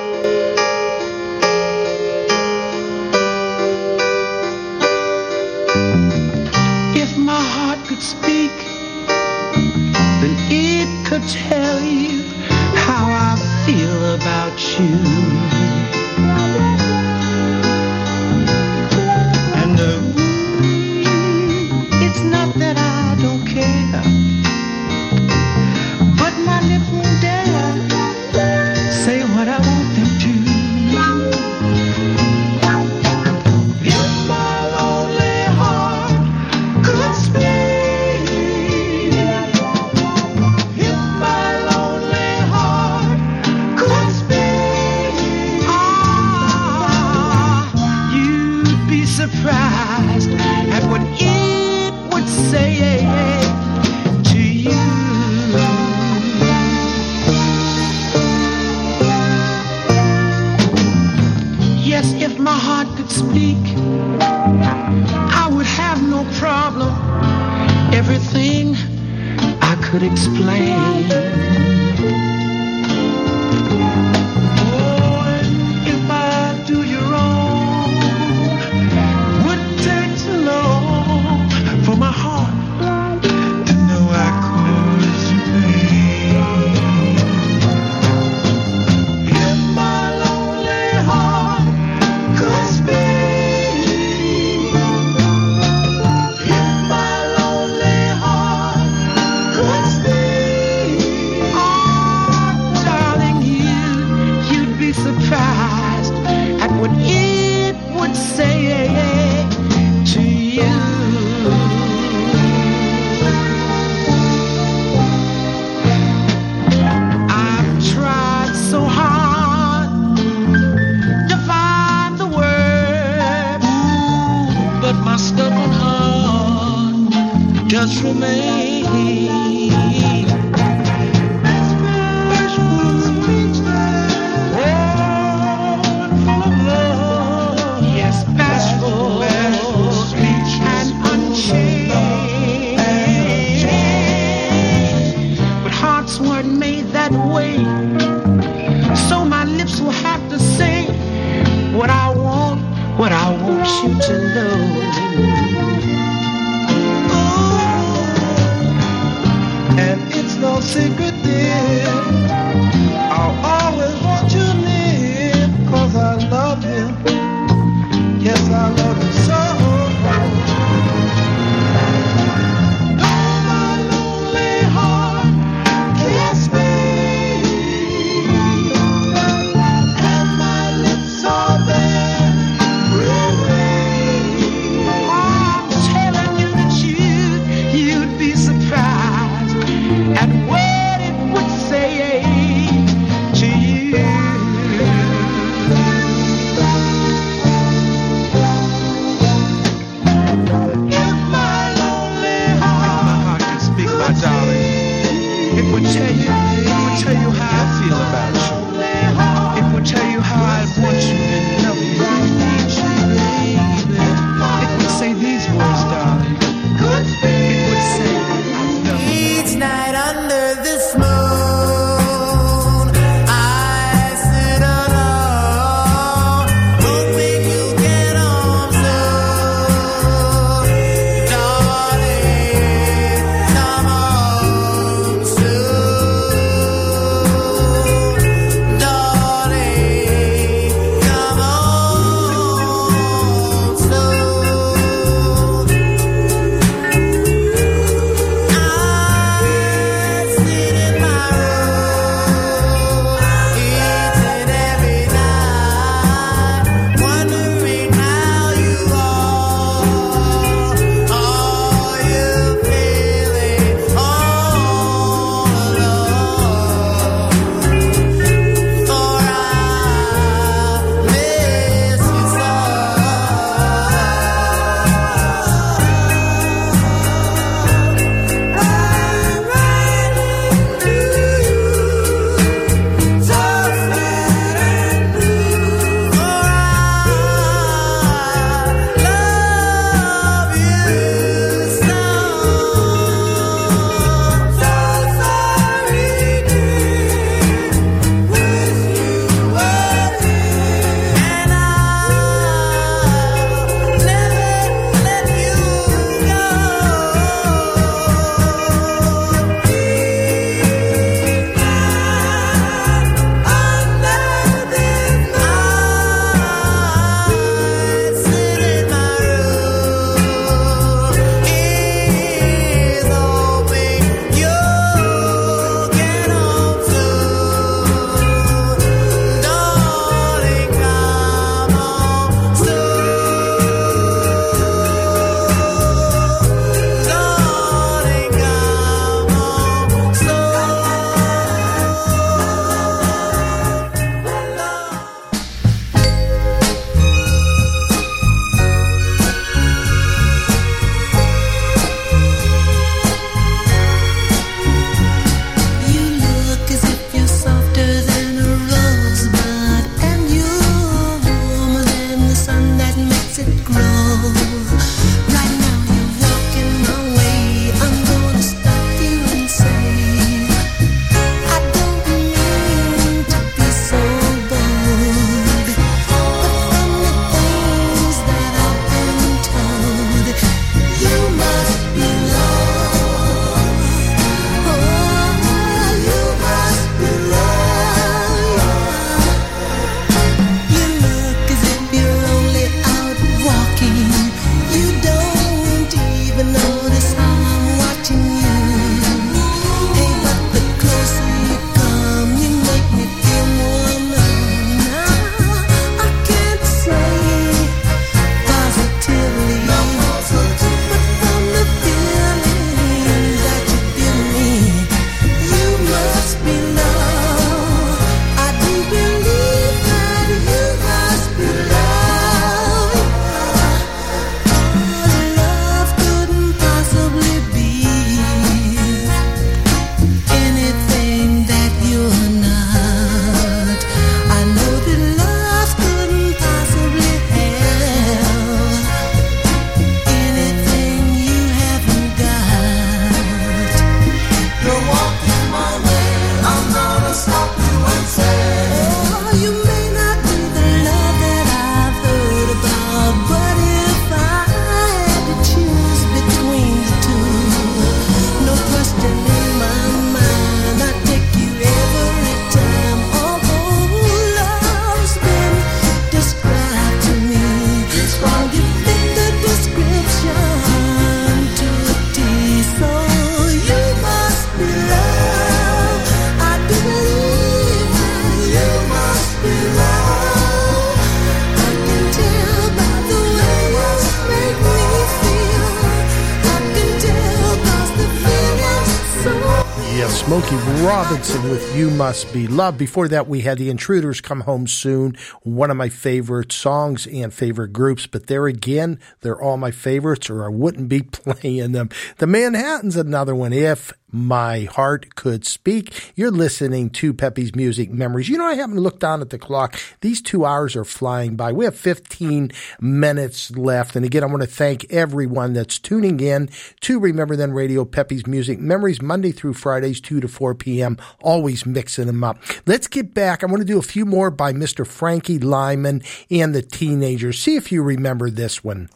Smokey Robinson with You Must Be Loved. Before that, we had the Intruders Come Home Soon, one of my favorite songs and favorite groups. But there again, they're all my favorites, or I wouldn't be playing them. The Manhattan's another one. If my heart could speak. You're listening to Peppy's Music Memories. You know, I haven't looked down at the clock. These two hours are flying by. We have 15 minutes left. And again, I want to thank everyone that's tuning in to Remember Then Radio, Peppy's Music Memories, Monday through Fridays, 2 to 4 p.m., always mixing them up. Let's get back. I want to do a few more by Mr. Frankie Lymon and the Teenagers. See if you remember this one.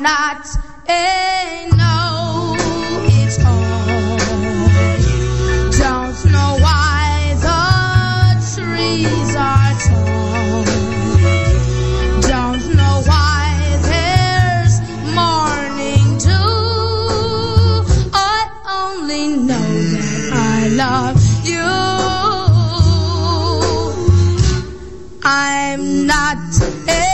Not a no, all. Don't know why the trees are tall. Don't know why there's morning dew. I only know that I love you. I'm not a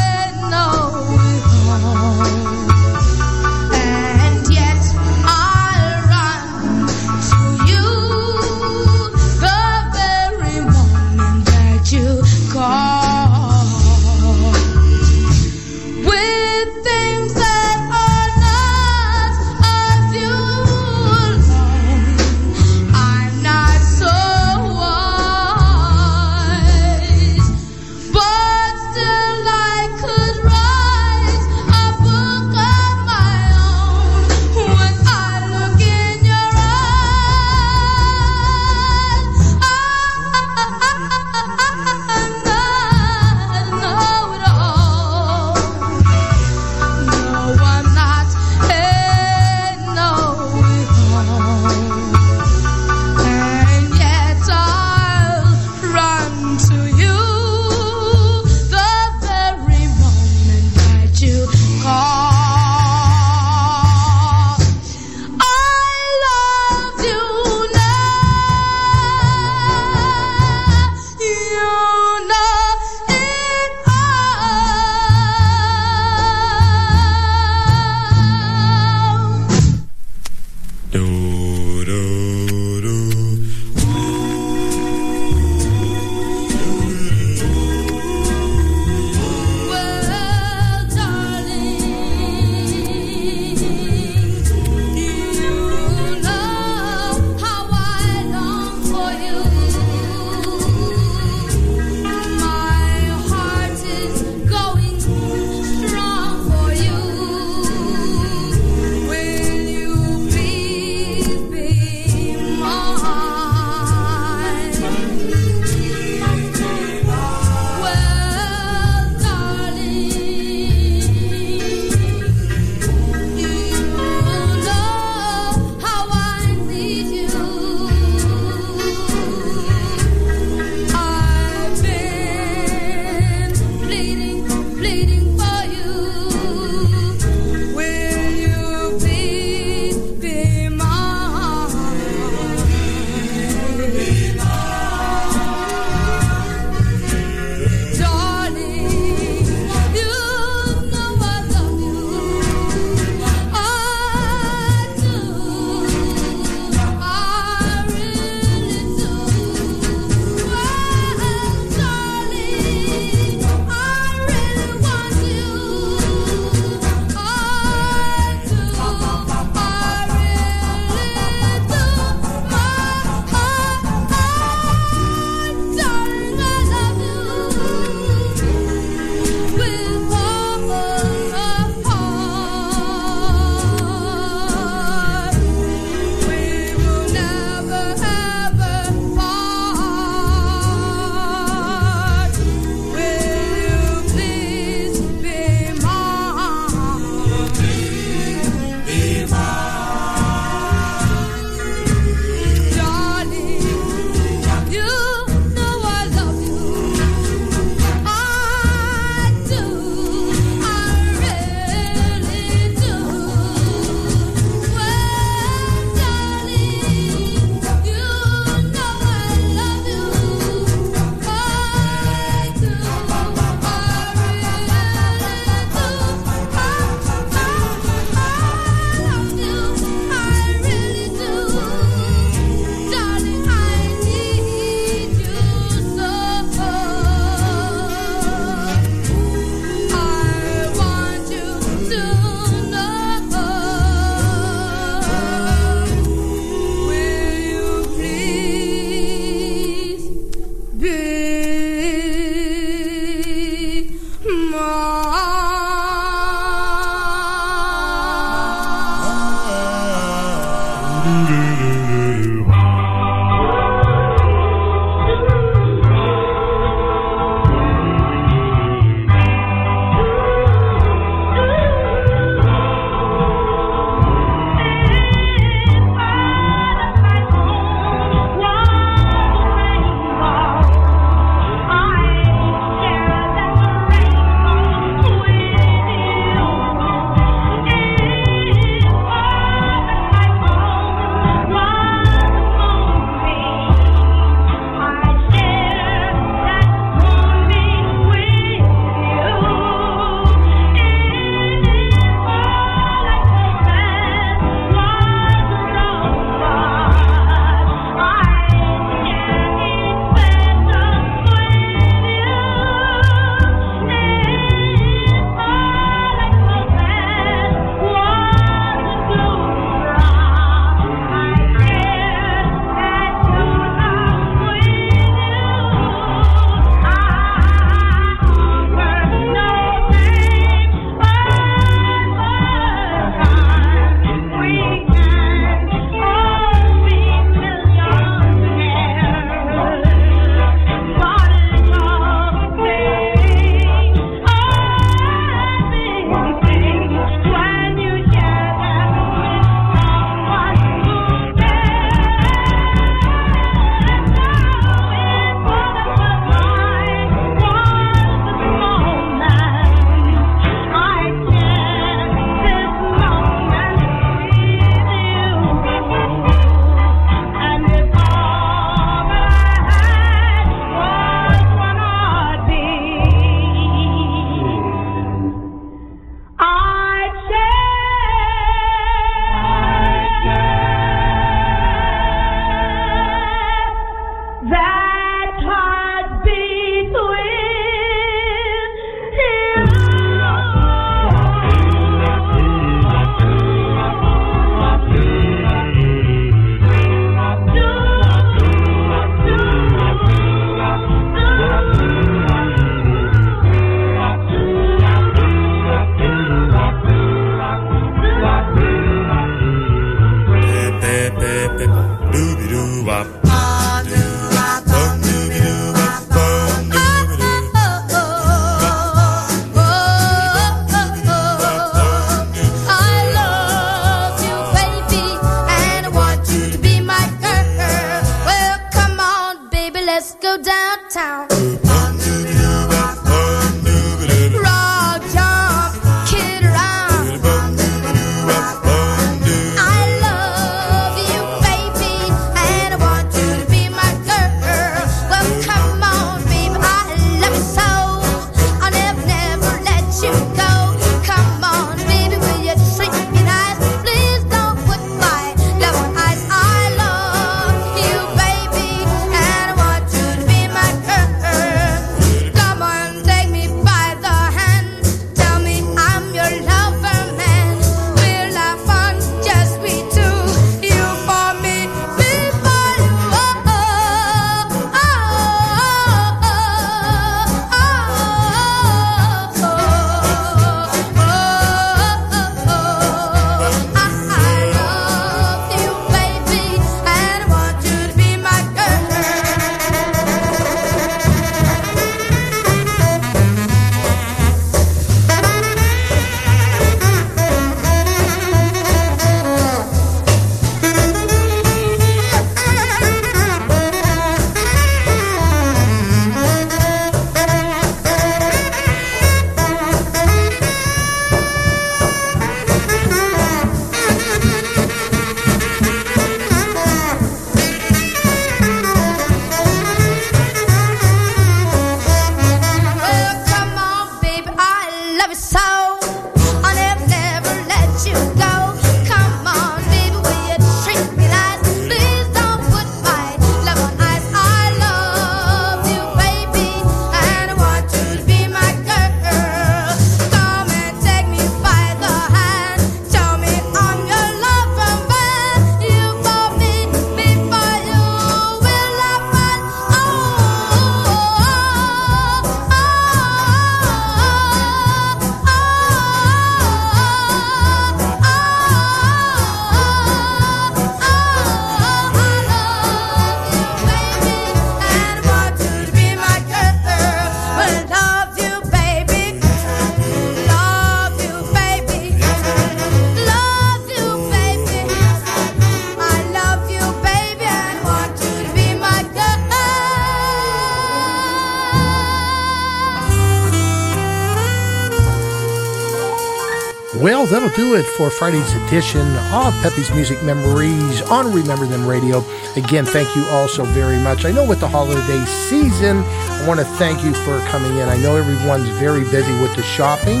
that'll do it for Friday's edition of Peppy's Music Memories on Remember Then Radio. Again, thank you all so very much. I know with the holiday season, I want to thank you for coming in. I know everyone's very busy with the shopping.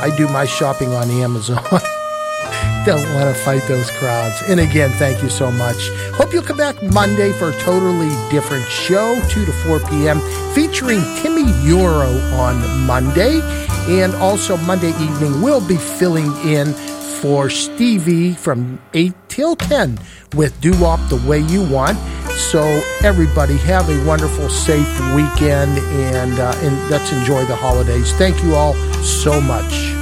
I do my shopping on Amazon. Don't want to fight those crowds. And again, thank you so much. Hope you'll come back Monday for a totally different show, 2 to 4 p.m., featuring Timi Yuro on Monday. And also Monday evening, we'll be filling in for Stevie from 8 till 10 with Do Wop the Way You Want. So everybody have a wonderful, safe weekend and, uh, and let's enjoy the holidays. Thank you all so much.